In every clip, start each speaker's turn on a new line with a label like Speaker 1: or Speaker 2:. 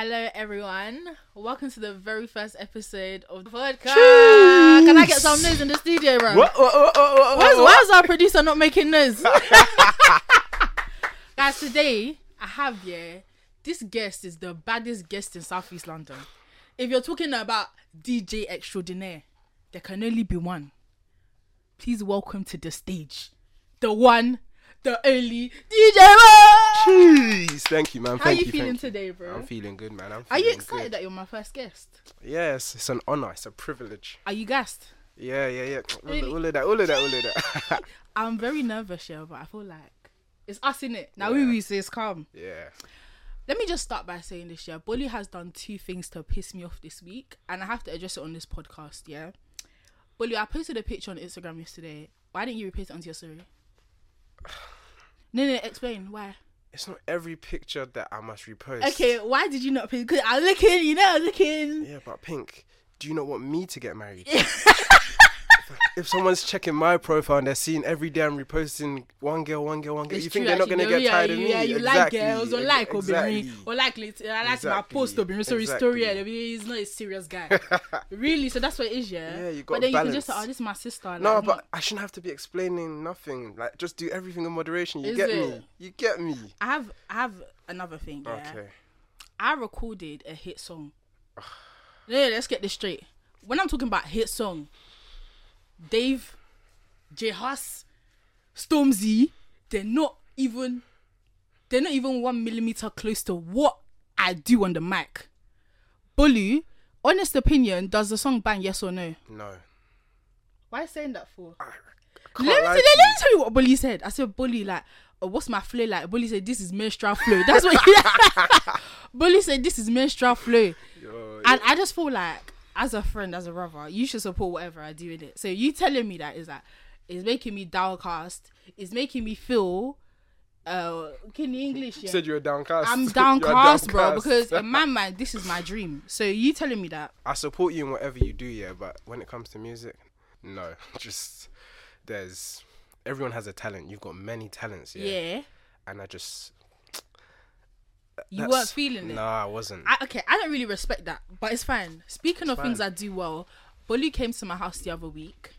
Speaker 1: Hello, everyone. Welcome to the very first episode of the podcast. Can I get some news in the studio, bro?
Speaker 2: What? What? What?
Speaker 1: Why is,
Speaker 2: what?
Speaker 1: why is our producer not making noise? Guys, today I have yeah. This guest is the baddest guest in Southeast London. If you're talking about DJ extraordinaire, there can only be one. Please welcome to the stage, the one, the only DJ. Mo!
Speaker 2: Jeez. Thank you, man.
Speaker 1: How
Speaker 2: Thank
Speaker 1: you
Speaker 2: you.
Speaker 1: feeling today, bro?
Speaker 2: I'm feeling good, man. I'm
Speaker 1: Are you excited
Speaker 2: Good.
Speaker 1: that you're my first guest?
Speaker 2: Yes, it's an honor. It's a privilege.
Speaker 1: Are you gassed?
Speaker 2: Yeah, yeah, yeah. All,
Speaker 1: Really?
Speaker 2: all of that. All of that. All of that.
Speaker 1: I'm very nervous, yeah, but I feel like it's us in it. Now
Speaker 2: Yeah.
Speaker 1: we we say it's calm.
Speaker 2: yeah.
Speaker 1: Let me just start by saying this, yeah. Bully has done two things to piss me off this week, and I have to address it on this podcast, yeah. Bully, I posted a picture on Instagram yesterday. Why didn't you repost it onto your story? No, no, explain why.
Speaker 2: It's not every picture that I must repost.
Speaker 1: Okay, why did you not? Because I'm looking, you know, I'm looking.
Speaker 2: Yeah, but Pink, do you not want me to get married? if someone's checking my profile and they're seeing every day I'm reposting one girl, one girl, one girl,
Speaker 1: It's
Speaker 2: you think they're not gonna
Speaker 1: No,
Speaker 2: get
Speaker 1: yeah,
Speaker 2: tired of me?
Speaker 1: Yeah, you like girls or like
Speaker 2: exactly.
Speaker 1: or like lit- uh, I like my
Speaker 2: Exactly,
Speaker 1: post Obìnrin. Sorry, story.
Speaker 2: exactly.
Speaker 1: Yeah, he's not a serious guy. really, so that's what it is, yeah.
Speaker 2: Yeah, you gotta
Speaker 1: then you can just oh, this is my sister. Like,
Speaker 2: No, but
Speaker 1: hmm.
Speaker 2: I shouldn't have to be explaining nothing. Like, just do everything in moderation. You
Speaker 1: Is
Speaker 2: get
Speaker 1: it?
Speaker 2: me? You get me?
Speaker 1: I have I have another thing. Yeah.
Speaker 2: Okay.
Speaker 1: I recorded a hit song. yeah, let's get this straight. When I'm talking about hit song, Dave, J Hus, Stormzy, they're not even they're not even one millimeter close to what I do on the mic. Bully, honest opinion, does the song bang yes or no?
Speaker 2: No.
Speaker 1: Why saying that for?
Speaker 2: I
Speaker 1: Let me, tell, let
Speaker 2: you.
Speaker 1: me tell you what Bully said. I said, Bully, like, oh, what's my flow like? Bully said, this is menstrual flow. That's what he Bully said, this is menstrual flow.
Speaker 2: Yo,
Speaker 1: And I just feel like, as a friend, as a brother, you should support whatever I do in it. So you telling me that is that is making me downcast. It's making me feel. Uh, can you English?
Speaker 2: you said you were downcast.
Speaker 1: I'm
Speaker 2: You
Speaker 1: downcast, bro, because in my mind, this is my dream. So you telling me that?
Speaker 2: I support you in whatever you do, yeah. But when it comes to music, no. Just there's everyone has a talent. You've got many talents, yeah.
Speaker 1: Yeah.
Speaker 2: And I just
Speaker 1: You
Speaker 2: that's-
Speaker 1: weren't feeling it.
Speaker 2: No, I wasn't.
Speaker 1: I, okay, I don't really respect that, but it's fine. Speaking of
Speaker 2: It's
Speaker 1: things. I do well, Bully came to my house the other week.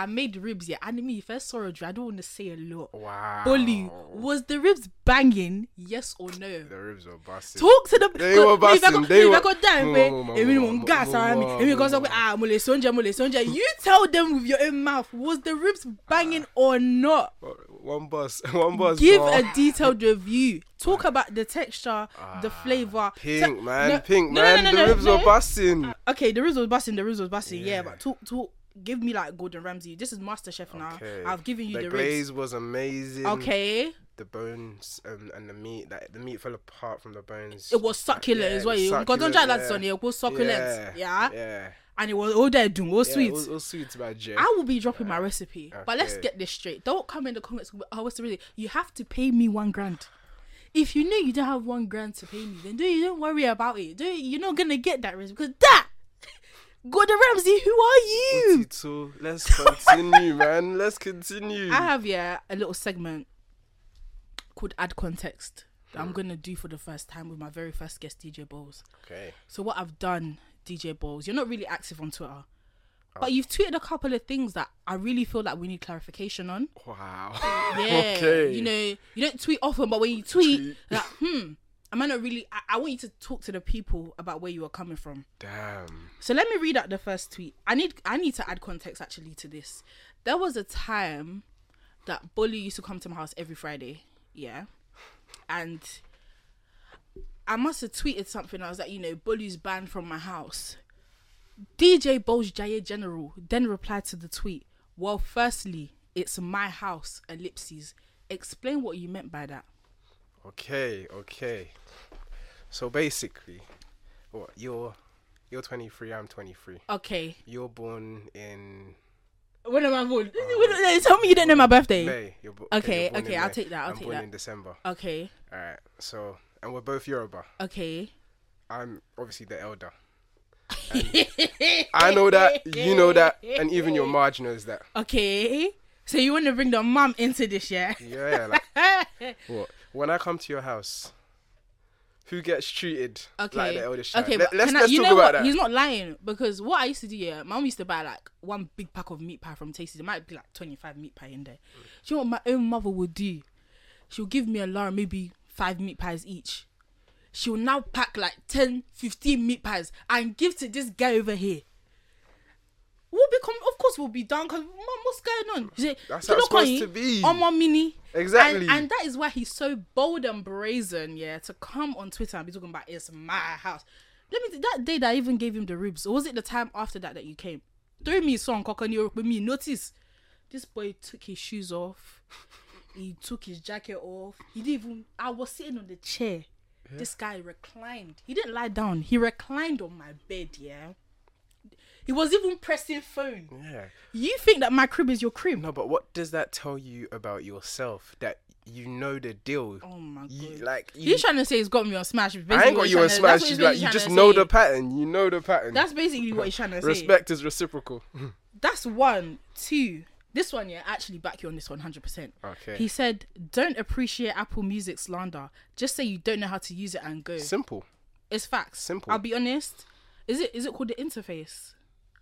Speaker 1: I made ribs, yeah. And me, if I saw a I don't want to say a lot.
Speaker 2: wow.
Speaker 1: Bully, was the ribs banging? Yes or no?
Speaker 2: The ribs were busted.
Speaker 1: Talk to the.
Speaker 2: They were busting, they
Speaker 1: If I
Speaker 2: were-
Speaker 1: got down,
Speaker 2: Mo-
Speaker 1: pé,
Speaker 2: mo- mo-
Speaker 1: èmi mò ń gas
Speaker 2: mo-
Speaker 1: ara mi. Èmi kan sọ pé, ah, mo lè sonjẹ, mo lè sonjẹ. You tell them with your own mouth, was the ribs banging or not?
Speaker 2: One bus, one bus.
Speaker 1: Give
Speaker 2: bro.
Speaker 1: a detailed review. Talk about the texture, the flavor.
Speaker 2: Ah, Pink
Speaker 1: Te-
Speaker 2: man,
Speaker 1: no-
Speaker 2: pink
Speaker 1: no,
Speaker 2: man.
Speaker 1: no,
Speaker 2: the ribs were busting.
Speaker 1: Okay, the ribs was busting. The ribs was busting. Yeah,
Speaker 2: Yeah.
Speaker 1: but talk, talk. Give me like Gordon Ramsay. This is Master Chef now.
Speaker 2: Okay.
Speaker 1: I've given you
Speaker 2: the,
Speaker 1: the,
Speaker 2: glaze
Speaker 1: ribs.
Speaker 2: was amazing.
Speaker 1: Okay,
Speaker 2: The bones and, and the meat, like the meat fell apart from the bones.
Speaker 1: it was succulent
Speaker 2: Yeah,
Speaker 1: as well. You got don't try that, Sonny. It was succulent.
Speaker 2: Yeah,
Speaker 1: Yeah,
Speaker 2: yeah.
Speaker 1: and it was all there doing, all
Speaker 2: Yeah,
Speaker 1: sweet.
Speaker 2: Was, it sweet, by Jay.
Speaker 1: I will be dropping my recipe, but let's get this straight. Don't come in the comments. Oh, what's the really? You have to pay me one grand. If you know you don't have one grand to pay me, then do you don't worry about it. Do you, you're not gonna get that risk because that. Gordon Ramsay, who are you?
Speaker 2: Let's continue, man. Let's continue.
Speaker 1: I have yeah a little segment called add context that I'm gonna do for the first time with my very first guest DJ Bols.
Speaker 2: okay.
Speaker 1: So what I've done, DJ Bols, you're not really active on Twitter. But you've tweeted a couple of things that I really feel like we need clarification on.
Speaker 2: Wow.
Speaker 1: Yeah.
Speaker 2: okay.
Speaker 1: You know, you don't tweet often, but when you tweet,
Speaker 2: Tweet.
Speaker 1: like, hmm, am I not really I, I want you to talk to the people about where you are coming from.
Speaker 2: Damn.
Speaker 1: So let me read out the first tweet. I need I need to add context actually to this. There was a time that Bully used to come to my house every Friday. Yeah. And I must have tweeted something. I was like, you know, Bully's banned from my house. DJ Bols Jaye General then replied to the tweet, Well, firstly, it's my house, ellipses. Explain what you meant by that.
Speaker 2: Okay, okay. So basically, what you're you're 23, I'm 23.
Speaker 1: Okay.
Speaker 2: You're born in
Speaker 1: When am I born? Oh. When- Tell me you don't know my birthday.
Speaker 2: May. You're bo-
Speaker 1: Okay,
Speaker 2: you're
Speaker 1: okay, I'll
Speaker 2: May.
Speaker 1: take that, I'll
Speaker 2: I'm
Speaker 1: take
Speaker 2: born
Speaker 1: that.
Speaker 2: in December.
Speaker 1: Okay.
Speaker 2: All right. So, and we're both Yoruba.
Speaker 1: Okay.
Speaker 2: I'm obviously the elder. I know that. You know that, and even your Marge knows that.
Speaker 1: Okay. So you want to bring the mum into this, yeah?
Speaker 2: Yeah. Like, what? When I come to your house, who gets treated
Speaker 1: Okay.
Speaker 2: like the eldest child.
Speaker 1: Okay,
Speaker 2: Let,
Speaker 1: but
Speaker 2: us let's
Speaker 1: you
Speaker 2: talk
Speaker 1: know
Speaker 2: about
Speaker 1: what?
Speaker 2: that.
Speaker 1: He's not lying because what I used to do, yeah, mum used to buy like one big pack of meat pie from Tasty. There might be like twenty five meat pie in there. Do you know what my own mother would do? She'll give me a lot, maybe five meat pies each. She'll now pack like 10, 15 meat pies and give to this guy over here. We'll become, of course, we'll be done because what's going on? Say,
Speaker 2: That's
Speaker 1: "Kí
Speaker 2: how it's supposed to be."
Speaker 1: Ọmọ mi ni."
Speaker 2: Exactly.
Speaker 1: And, and that is why he's so bold and brazen, yeah, to come on Twitter and be talking about it's my house. Let me that day that I even gave him the ribs, or was it the time after that that you came? Threw me song Kokoni with me. Notice this boy took his shoes off. He took his jacket off. He didn't even. I was sitting on the chair. This guy reclined. He didn't lie down. He reclined on my bed. Yeah. He was even pressing phone.
Speaker 2: yeah.
Speaker 1: You think that my crib is your crib?
Speaker 2: No, but what does that tell you about yourself? That you know the deal.
Speaker 1: Oh my god.
Speaker 2: You, like you,
Speaker 1: He's trying to say he's got me on Smash.
Speaker 2: I ain't got you on smash.
Speaker 1: he's
Speaker 2: like you just know the pattern. You know the pattern.
Speaker 1: That's basically what he's trying to say.
Speaker 2: Respect is reciprocal.
Speaker 1: That's one. Two. This one, yeah, actually back you on this 100%.
Speaker 2: Okay.
Speaker 1: He said, don't appreciate Apple Music slander. Just say you don't know how to use it and go.
Speaker 2: Simple.
Speaker 1: It's facts.
Speaker 2: Simple.
Speaker 1: I'll be honest. Is it is it called the interface?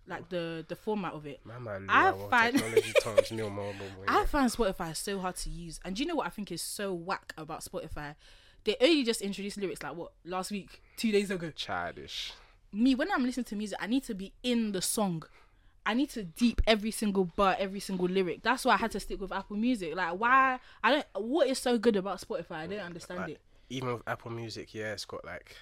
Speaker 1: Like the the format of it?
Speaker 2: Man, man,
Speaker 1: I find-
Speaker 2: technology times nil more, more, more,
Speaker 1: I find Spotify so hard to use. And do you know what I think is so whack about Spotify? They only just introduced lyrics like what last week, two days ago.
Speaker 2: childish.
Speaker 1: me when I'm listening to music, I need to be in the song. I need to deep every single bar, every single lyric. That's why I had to stick with Apple Music. Like why I don't what is so good about Spotify? I don't understand
Speaker 2: Like,
Speaker 1: it.
Speaker 2: even with Apple Music, yeah, it's got like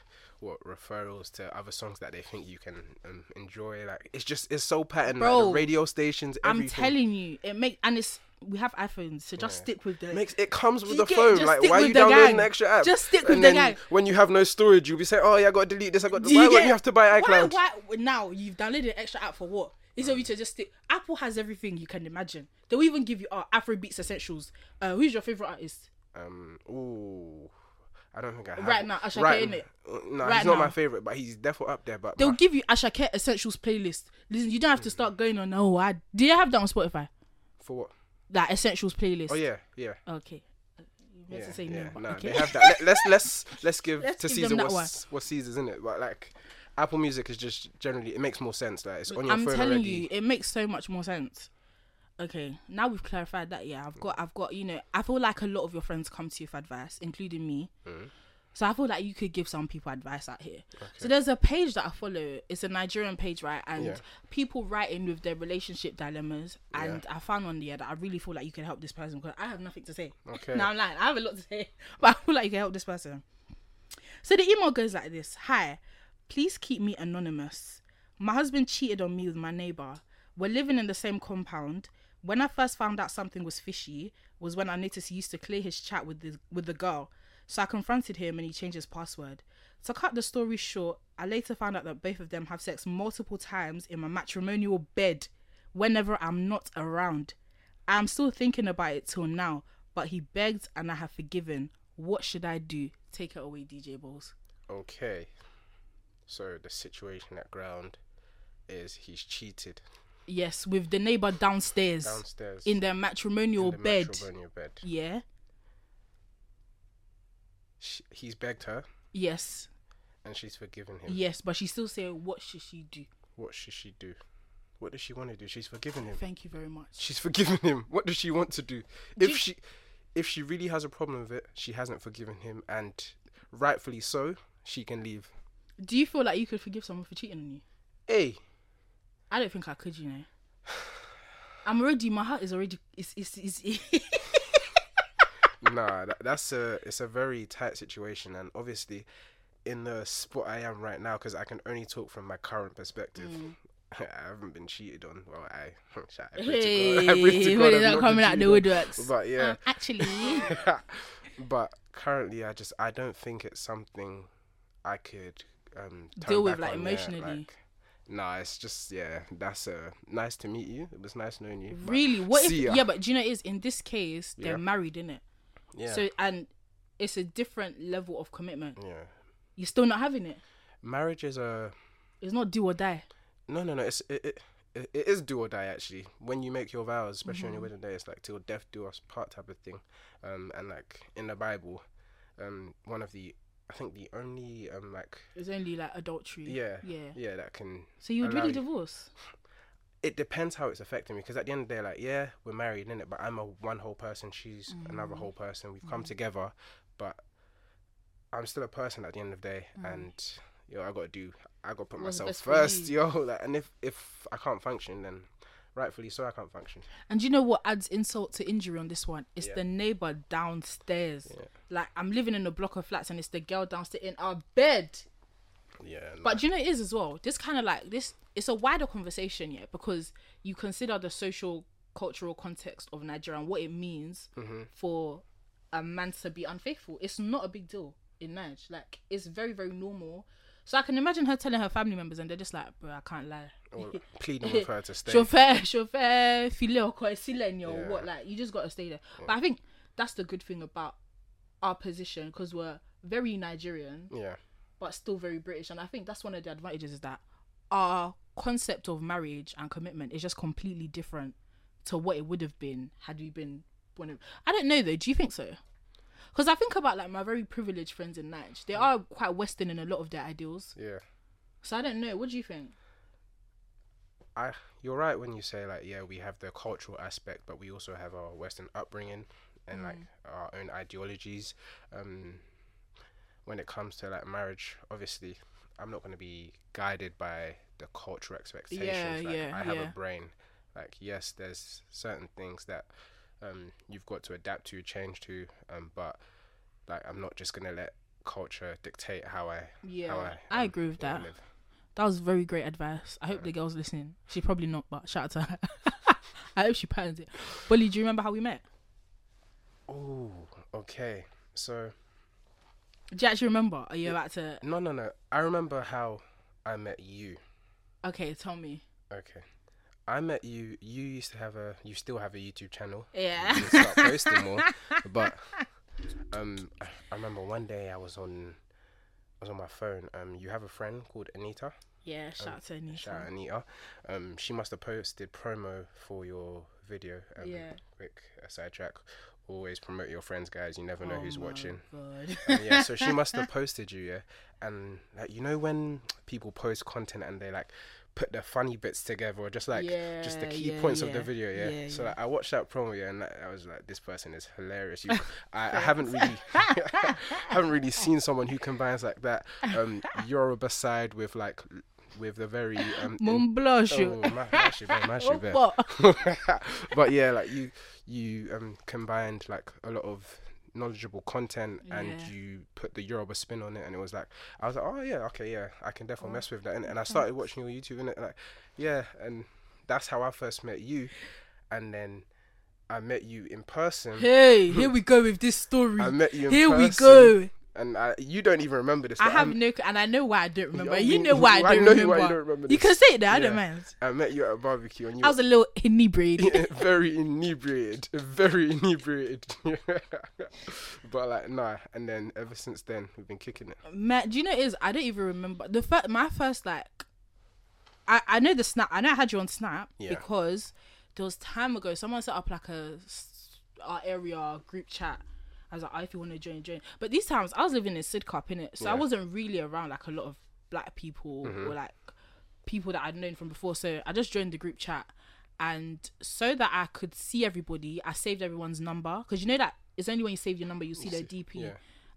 Speaker 2: what referrals to other songs that they think you can um, enjoy. Like it's just it's so patterned. like, the radio stations,
Speaker 1: I'm telling you, it make and it's we have iPhones, so just
Speaker 2: Yeah.
Speaker 1: stick with the
Speaker 2: Makes it comes with the phone. Like, why are you downloading
Speaker 1: gang.
Speaker 2: the extra app?
Speaker 1: Just stick with
Speaker 2: and
Speaker 1: the gang.
Speaker 2: When you have no storage, you'll be saying, "Oh, yeah, I got to delete this. I got." To... Why
Speaker 1: you
Speaker 2: won't you have to buy iCloud?
Speaker 1: Why, why now you've downloaded an extra app for what? Is it you to just stick? Apple has everything you can imagine. They'll even give you our uh, Afrobeats essentials. Uh, who's your favorite artist?
Speaker 2: Um, ooh, I don't think I have.
Speaker 1: Right now, Asake,
Speaker 2: right,
Speaker 1: innit?
Speaker 2: uh, No,
Speaker 1: Right
Speaker 2: he's not
Speaker 1: now.
Speaker 2: my favorite, but he's definitely up there. But
Speaker 1: They'll
Speaker 2: my-
Speaker 1: give you Asake essentials playlist. Listen, you don't have to start going on. Oh, I do you have that on Spotify?
Speaker 2: for what?
Speaker 1: That essentials playlist.
Speaker 2: Oh yeah, yeah.
Speaker 1: Okay. You
Speaker 2: Yeah,
Speaker 1: to say
Speaker 2: yeah.
Speaker 1: no, okay.
Speaker 2: they have that. Let, let's let's let's give
Speaker 1: Let's
Speaker 2: to
Speaker 1: give
Speaker 2: Caesar what's what Caesar's in it. But like, Apple Music is just generally it makes more sense. Like it's on your
Speaker 1: I'm
Speaker 2: phone
Speaker 1: telling
Speaker 2: already.
Speaker 1: you, it makes so much more sense. Okay, now we've clarified that. Yeah, I've got, I've got. You know, I feel like a lot of your friends come to you for advice, including me.
Speaker 2: Mm.
Speaker 1: So I feel like you could give some people advice out here. So there's a page that I follow. It's a Nigerian page, right? And
Speaker 2: Yeah.
Speaker 1: people write in with their relationship dilemmas. And I found one there that I really feel like you can help this person because I have nothing to say.
Speaker 2: Okay.
Speaker 1: now I'm lying. I have a lot to say, but I feel like you can help this person. So the email goes like this Hi, please keep me anonymous. My husband cheated on me with my neighbor. We're living in the same compound. When I first found out something was fishy, was when I noticed he used to clear his chat with the with the girl. So I confronted him and he changed his password. To cut the story short, I later found out that both of them have sex multiple times in my matrimonial bed whenever I'm not around. I'm still thinking about it till now, but he begged and I have forgiven. What should I do? Take it away, DJ Bols.
Speaker 2: Okay. So the situation at ground is he's cheated
Speaker 1: Yes, with the neighbor downstairs,
Speaker 2: downstairs
Speaker 1: in their matrimonial
Speaker 2: in the
Speaker 1: bed.
Speaker 2: matrimonial bed.
Speaker 1: Yeah.
Speaker 2: Sh he's begged her
Speaker 1: Yes.
Speaker 2: and she's forgiven him.
Speaker 1: Yes, but she's still saying, what should she do?
Speaker 2: What should she do? What does she want to do? She's forgiven him.
Speaker 1: Thank you very much.
Speaker 2: She's forgiven him. What does she want to do?
Speaker 1: Do
Speaker 2: If
Speaker 1: you-
Speaker 2: she if she really has a problem with it, she hasn't forgiven him and rightfully so, she can leave.
Speaker 1: Do you feel like you could forgive someone for cheating on you?
Speaker 2: Hey,
Speaker 1: I don't think I could, you know. I'm already, my heart is already, it's, it's, it's
Speaker 2: nah, that, that's a it's a very tight situation and obviously in the spot I am right now because I can only talk from my current perspective.
Speaker 1: Mm.
Speaker 2: I haven't been cheated on. Well, I, I
Speaker 1: hey,
Speaker 2: God. I pray to God
Speaker 1: when
Speaker 2: I've
Speaker 1: is that
Speaker 2: not
Speaker 1: coming out the woodworks?
Speaker 2: But yeah,
Speaker 1: Um, actually,
Speaker 2: but currently I just I don't think it's something I could um
Speaker 1: Deal with, like, emotionally.
Speaker 2: like, nah, it's just yeah. That's uh nice to meet you. It was nice knowing you.
Speaker 1: really, what if, yeah, but do you know it is, in this case, they're
Speaker 2: Yeah.
Speaker 1: married, innit?
Speaker 2: Yeah,
Speaker 1: So, and it's a different level of commitment.
Speaker 2: yeah.
Speaker 1: You're still not having it.
Speaker 2: Marriage is a
Speaker 1: It's not do or die.
Speaker 2: no, no, no. It's it. it it it is do or die actually. When you make your vows, especially on your wedding day, it's like till death do us part type of thing. Um, and like in the Bible, um, one of the I think the only um like
Speaker 1: It's only like adultery.
Speaker 2: yeah
Speaker 1: Yeah.
Speaker 2: yeah that can
Speaker 1: So you would really
Speaker 2: you-
Speaker 1: divorce?
Speaker 2: it depends how it's affecting me because at the end of the day, like, yeah, we're married, innit? But I'm a one whole person. She's
Speaker 1: Mm.
Speaker 2: another whole person. We've come together, but I'm still a person at the end of the day, and yo, I gotta do. I gotta put
Speaker 1: Mm. What's
Speaker 2: myself first, yo. Like, and if if I can't function, then rightfully so, I can't function.
Speaker 1: And you know what adds insult to injury on this one? It's
Speaker 2: Yeah.
Speaker 1: the neighbor downstairs.
Speaker 2: Yeah.
Speaker 1: Like I'm living in a block of flats and it's the girl downstairs in our bed.
Speaker 2: Yeah, nah.
Speaker 1: But do you know it is as well? This kind of like this. It's a wider conversation, yeah, because you consider the social cultural context of Nigeria and what it means
Speaker 2: Mm-hmm.
Speaker 1: for a man to be unfaithful. It's not a big deal in Nigeria. Like it's very very normal. So I can imagine her telling her family members, and they're just like, "Bro, I can't lie."
Speaker 2: Or pleading with her to stay.
Speaker 1: chauffeur chauffeur filet ọkọ ẹ sílẹ̀ ni or what like you just gotta stay there. But i think that's the good thing about our position because we're very nigerian
Speaker 2: yeah,
Speaker 1: but still very british. And i think that's one of the advantages is that our concept of marriage and commitment is just completely different to what it would have been had we been one of i don't know though do you think so because i think about like my very privileged friends in Nigeria. they are quite western in a lot of their ideals.
Speaker 2: Yeah.
Speaker 1: so i don't know. What do you think?
Speaker 2: I you're right when you say like yeah we have the cultural aspect but we also have our western upbringing and like our own ideologies. Um when it comes to like marriage obviously I'm not going to be guided by the cultural expectations.
Speaker 1: Yeah,
Speaker 2: like
Speaker 1: yeah,
Speaker 2: I have
Speaker 1: yeah.
Speaker 2: a brain. Like yes there's certain things that um you've got to adapt to change to um but like I'm not just going to let culture dictate how I
Speaker 1: yeah
Speaker 2: how I,
Speaker 1: I
Speaker 2: um,
Speaker 1: agree with that
Speaker 2: live.
Speaker 1: That was very great advice. I hope the girl's listening. She probably not, but shout out to her. I hope she patterns it. Bully, do you remember how we met?
Speaker 2: oh okay so
Speaker 1: Do you actually remember? Are you about to?
Speaker 2: No, no, no. I remember how I met you.
Speaker 1: Okay, tell me.
Speaker 2: Okay. I met you. You used to have a. You still have a YouTube channel.
Speaker 1: Yeah.
Speaker 2: You start posting more. But um, I remember one day I was on. I was on my phone. Um, you have a friend called Anita.
Speaker 1: Yeah, shout out to Anita.
Speaker 2: Shout out Anita. Um, she must have posted promo for your video. Um,
Speaker 1: Yeah.
Speaker 2: Quick sidetrack. Always promote your friends, guys. You never know
Speaker 1: Oh
Speaker 2: who's
Speaker 1: my
Speaker 2: watching.
Speaker 1: God.
Speaker 2: Um, yeah, so she must have posted you, yeah. And like you know when people post content and they like put the funny bits together or just like just the key
Speaker 1: yeah,
Speaker 2: points of the video, yeah.
Speaker 1: Yeah,
Speaker 2: so
Speaker 1: yeah.
Speaker 2: like I watched that promo, yeah, and I was like, this person is hilarious. You, I, I haven't really haven't really seen someone who combines like that um Yoruba side with like with the very um in- oh, ma- mash it, babe, mash it, babe.
Speaker 1: What?
Speaker 2: but yeah, like you you um combined like a lot of knowledgeable content and
Speaker 1: Yeah.
Speaker 2: you put the Yoruba spin on it and it was like I was like, Oh yeah, okay, yeah, I can definitely
Speaker 1: Oh,
Speaker 2: mess with that and, and I started watching your YouTube and like yeah, and that's how I first met you and then I met you in person.
Speaker 1: Hey, here we go with this story.
Speaker 2: I met you in
Speaker 1: Here we go.
Speaker 2: And I, you don't even remember this.
Speaker 1: I have
Speaker 2: I'm-
Speaker 1: no, and I know why I don't remember.
Speaker 2: I
Speaker 1: You know why I
Speaker 2: I
Speaker 1: don't
Speaker 2: know
Speaker 1: remember.
Speaker 2: why you don't remember
Speaker 1: You can say it there. I don't mind.
Speaker 2: I met you at a barbecue and you
Speaker 1: I was a little inebriated.
Speaker 2: very inebriated, very inebriated. but like nah, and then ever since then we've been kicking it.
Speaker 1: Man, do you know it is? I don't even remember the first. My first like, I I know the snap. I know I had you on Snap
Speaker 2: Yeah.
Speaker 1: because there was time ago someone set up like a our area group chat. I was like, oh, if you want to join, join. But these times I was living in Sidcup in it, so I wasn't really around like a lot of black people or mm-hmm. like people that I'd known from before. So I just joined the group chat, and so that I could see everybody, I saved everyone's number because you know that it's only when you save your number you see their DP,
Speaker 2: yeah.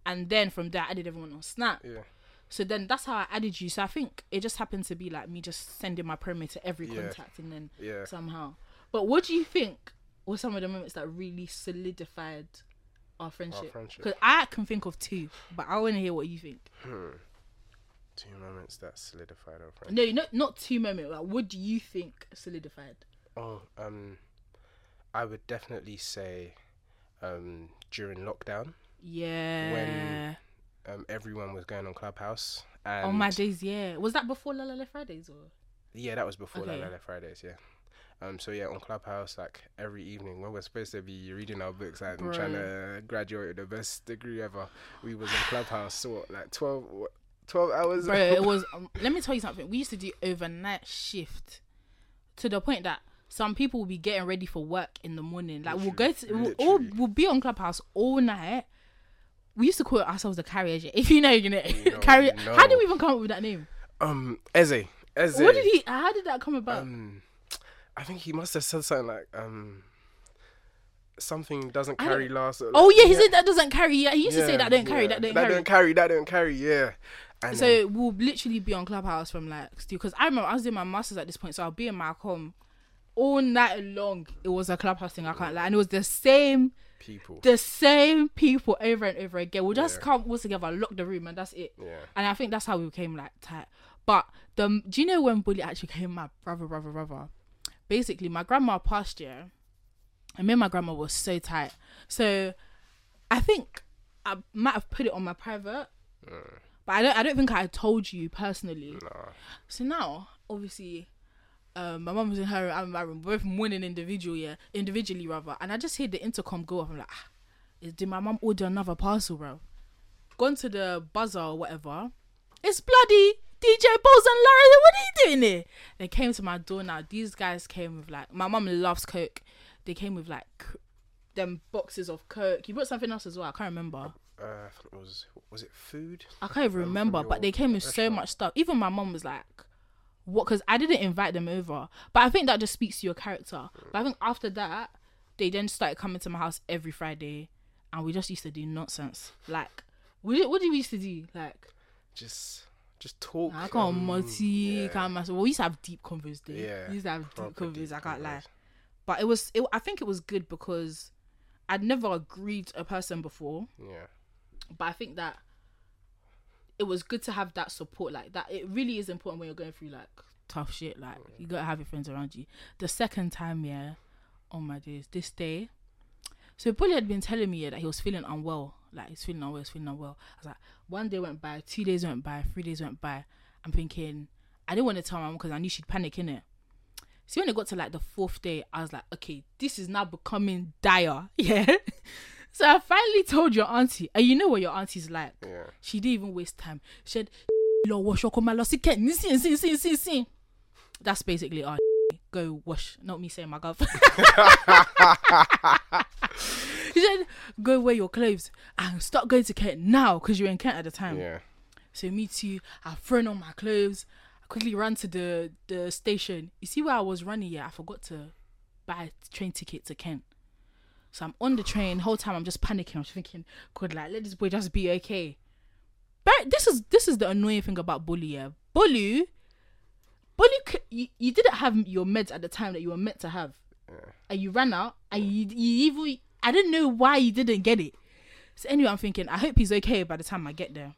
Speaker 1: and then from there I added everyone on Snap.
Speaker 2: Yeah,
Speaker 1: So then that's how I added you. So I think it just happened to be like me just sending my promo to every
Speaker 2: Yeah.
Speaker 1: contact and then
Speaker 2: yeah.
Speaker 1: somehow. But what do you think were some of the moments that really solidified our friendship?
Speaker 2: friendship.
Speaker 1: Because I can think of two, but I want to hear what you think.
Speaker 2: Two moments that solidified our friendship.
Speaker 1: No, not not two moments. Like, what do you think solidified?
Speaker 2: Oh, um, I would definitely say, um, during lockdown,
Speaker 1: Yeah.
Speaker 2: um, everyone was going on Clubhouse. And
Speaker 1: on my days, yeah. Was that before La La La Fridays or?
Speaker 2: Yeah, that was before
Speaker 1: Okay.
Speaker 2: La La La Fridays. Yeah. Um. So yeah, on Clubhouse, like every evening when we're supposed to be reading our books and
Speaker 1: Bro.
Speaker 2: trying to graduate with the best degree ever, we was in Clubhouse. So what, like 12, what, 12 hours.
Speaker 1: bro it was um, let me tell you something we used to do overnight shift to the point that some people will be getting ready for work in the morning like we'll go to we'll, all, we'll be on clubhouse all night we used to call ourselves the carrier. If you know, you know,
Speaker 2: No,
Speaker 1: carrier.
Speaker 2: no.
Speaker 1: How did we even come up with that name?
Speaker 2: Um, Eze. Eze.
Speaker 1: What did he? How did that come about?
Speaker 2: Um, I think he must have said something like um, something doesn't carry last. or
Speaker 1: oh yeah, he said that doesn't carry. Yeah, he used to say that don't carry. That don't
Speaker 2: that
Speaker 1: carry.
Speaker 2: don't carry. That don't carry. Yeah. And
Speaker 1: So
Speaker 2: then-
Speaker 1: we'll literally be on Clubhouse from like because I remember I was doing my masters at this point, so I'll be in my com all night long. It was a Clubhouse thing. I can't lie, and it was the same,
Speaker 2: people.
Speaker 1: the same people over and over again. We'll just
Speaker 2: Yeah.
Speaker 1: come all together, lock the room, and that's it.
Speaker 2: Yeah.
Speaker 1: And I think that's how we became like tight. But the do you know when Bully actually came? My brother, brother, brother. Basically, my grandma passed year, and me and my grandma was so tight. So I think I might have put it on my private, but I don't. I don't think I told you personally.
Speaker 2: Nah.
Speaker 1: So now, obviously, um, my mum was in her I'm in my room, both mourning individual, yeah, individually rather. And I just hear the intercom go off. I'm like, ah, did my mum order another parcel, bro? Gone to the buzzer or whatever. It's bloody DJ Bols and Laura. What are you doing here? They came to my door now. These guys came with like my mum loves Coke. They came with like them boxes of Coke. You brought something else as well. I can't remember.
Speaker 2: Uh, I thought it was was it food?
Speaker 1: I can't even remember, but they came with so much stuff. Even my mom was like, "What?" Because I didn't invite them over. But I think that just speaks to your character. But I think after that, they then started coming to my house every Friday, and we just used to do nonsense. Like, we what did we used to do? Like,
Speaker 2: Just just talk.
Speaker 1: I can't
Speaker 2: um,
Speaker 1: multi,
Speaker 2: yeah.
Speaker 1: can't master. Well, we used to have deep convos. There,
Speaker 2: Yeah,
Speaker 1: we used to have deep convos.
Speaker 2: deep
Speaker 1: I can't lie. But it was, it, I think it was good because I'd never grieved a person before
Speaker 2: Yeah.
Speaker 1: but I think that it was good to have that support like that. It really is important when you're going through like tough shit. Like you gotta have your friends around you. The second time, yeah, oh my days, this day. So Bully had been telling me yeah, that he was feeling unwell. Like it's feeling unwell, he's feeling unwell. I was like, one day went by, two days went by, three days went by. I'm thinking, I didn't want to tell my mom because I knew she'd panic in it. See, when it got to like the fourth day, I was like, okay, this is now becoming dire. Yeah. so I finally told your auntie, and you know what your auntie's like.
Speaker 2: Yeah.
Speaker 1: She didn't even waste time. She said, "Lo wash your come see ken sin sin sin sin sin." That's basically our go wash. Not me saying my gov. she said, "Go wear your clothes and start going to Kent now because you're in Kent at the time."
Speaker 2: Yeah.
Speaker 1: So me too. I've thrown on my clothes. I quickly ran to the the station. You see where I was running? Yeah, I forgot to buy a train ticket to Kent. So I'm on the train. Whole time I'm just panicking. I'm just thinking, God, like let this boy just be okay. But this is this is the annoying thing about bully. Yeah, bully, bully. You, you didn't have your meds at the time that you were meant to have, yeah. and you ran out. And you, you even I didn't know why you didn't get it. So anyway, I'm thinking I hope he's okay by the time I get there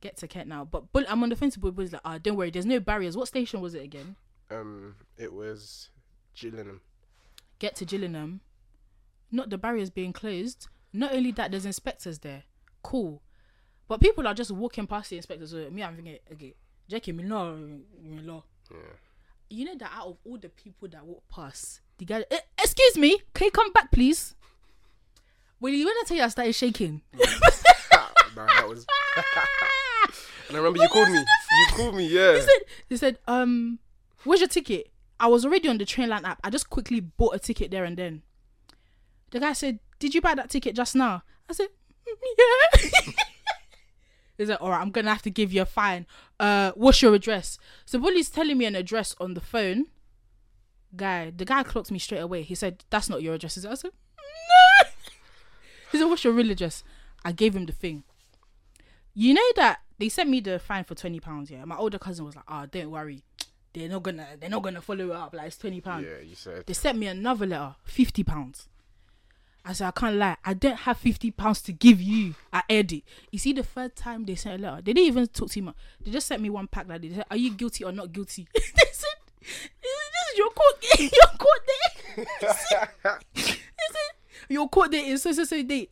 Speaker 1: get to Kent now. But Bull, I'm on the fence with Bully's like, ah, don't worry, there's no barriers. What station was it again?
Speaker 2: Um, it was Gillingham.
Speaker 1: Get to Gillingham. Not the barriers being closed. Not only that, there's inspectors there. Cool. But people are just walking past the inspectors. So me, I'm thinking, okay, Jackie, me no, me no.
Speaker 2: Yeah.
Speaker 1: You know that out of all the people that walk past, the guy, eh, excuse me, can you come back, please? Well, you want to tell you I started shaking.
Speaker 2: nah, that was. and I remember you called me. You called me. Yeah.
Speaker 1: He said, he said, um, where's your ticket? I was already on the train line app. I just quickly bought a ticket there and then. The guy said, did you buy that ticket just now? I said, "Mm, yeah. He said, all right, I'm gonna have to give you a fine. Uh, what's your address? So Bully's telling me an address on the phone. Guy, the guy clocked me straight away. He said, that's not your address. I said. He said, what's your address? I gave him the thing. You know that they sent me the fine for twenty pounds. Yeah, my older cousin was like, "Ah, don't worry, they're not gonna, they're not gonna follow it up. Like it's twenty pounds."
Speaker 2: Yeah, you said.
Speaker 1: They sent me another letter, fifty pounds. I said, I can't lie, I don't have fifty pounds to give you. I aired it. You see, the third time they sent a letter, they didn't even talk to me. They just sent me one pack like they said, "Are you guilty or not guilty?" they said, "This is your court, your court date." They said, "Your court date is so so so date."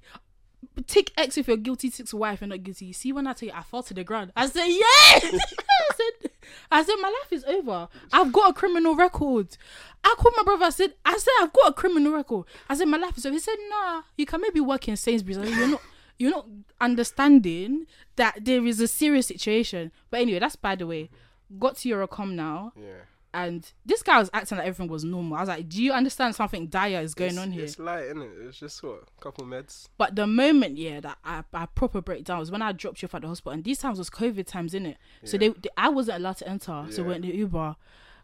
Speaker 1: Tick X if you're guilty, tick Y if you're not guilty. You see, when I tell you I fall to the ground, I said, Yes! I said, I said, my life is over. I've got a criminal record. I called my brother, I said, I said, I've got a criminal record. I said, my life is over. He said, Nah, you can maybe work in Sainsbury's. Said, You're not you're not understanding that there is a serious situation. But anyway, that's by the way. Got to Eurocom now.
Speaker 2: Yeah.
Speaker 1: And this guy was acting like everything was normal. I was like, "Do you understand something dire is going
Speaker 2: it's,
Speaker 1: on here?"
Speaker 2: It's light, isn't it? It's just what a couple meds.
Speaker 1: But the moment, yeah, that I, I proper breakdown was when I dropped you off at the hospital, and these times was COVID times, in it. So they, they, I wasn't allowed to enter. So
Speaker 2: Yeah.
Speaker 1: when the Uber,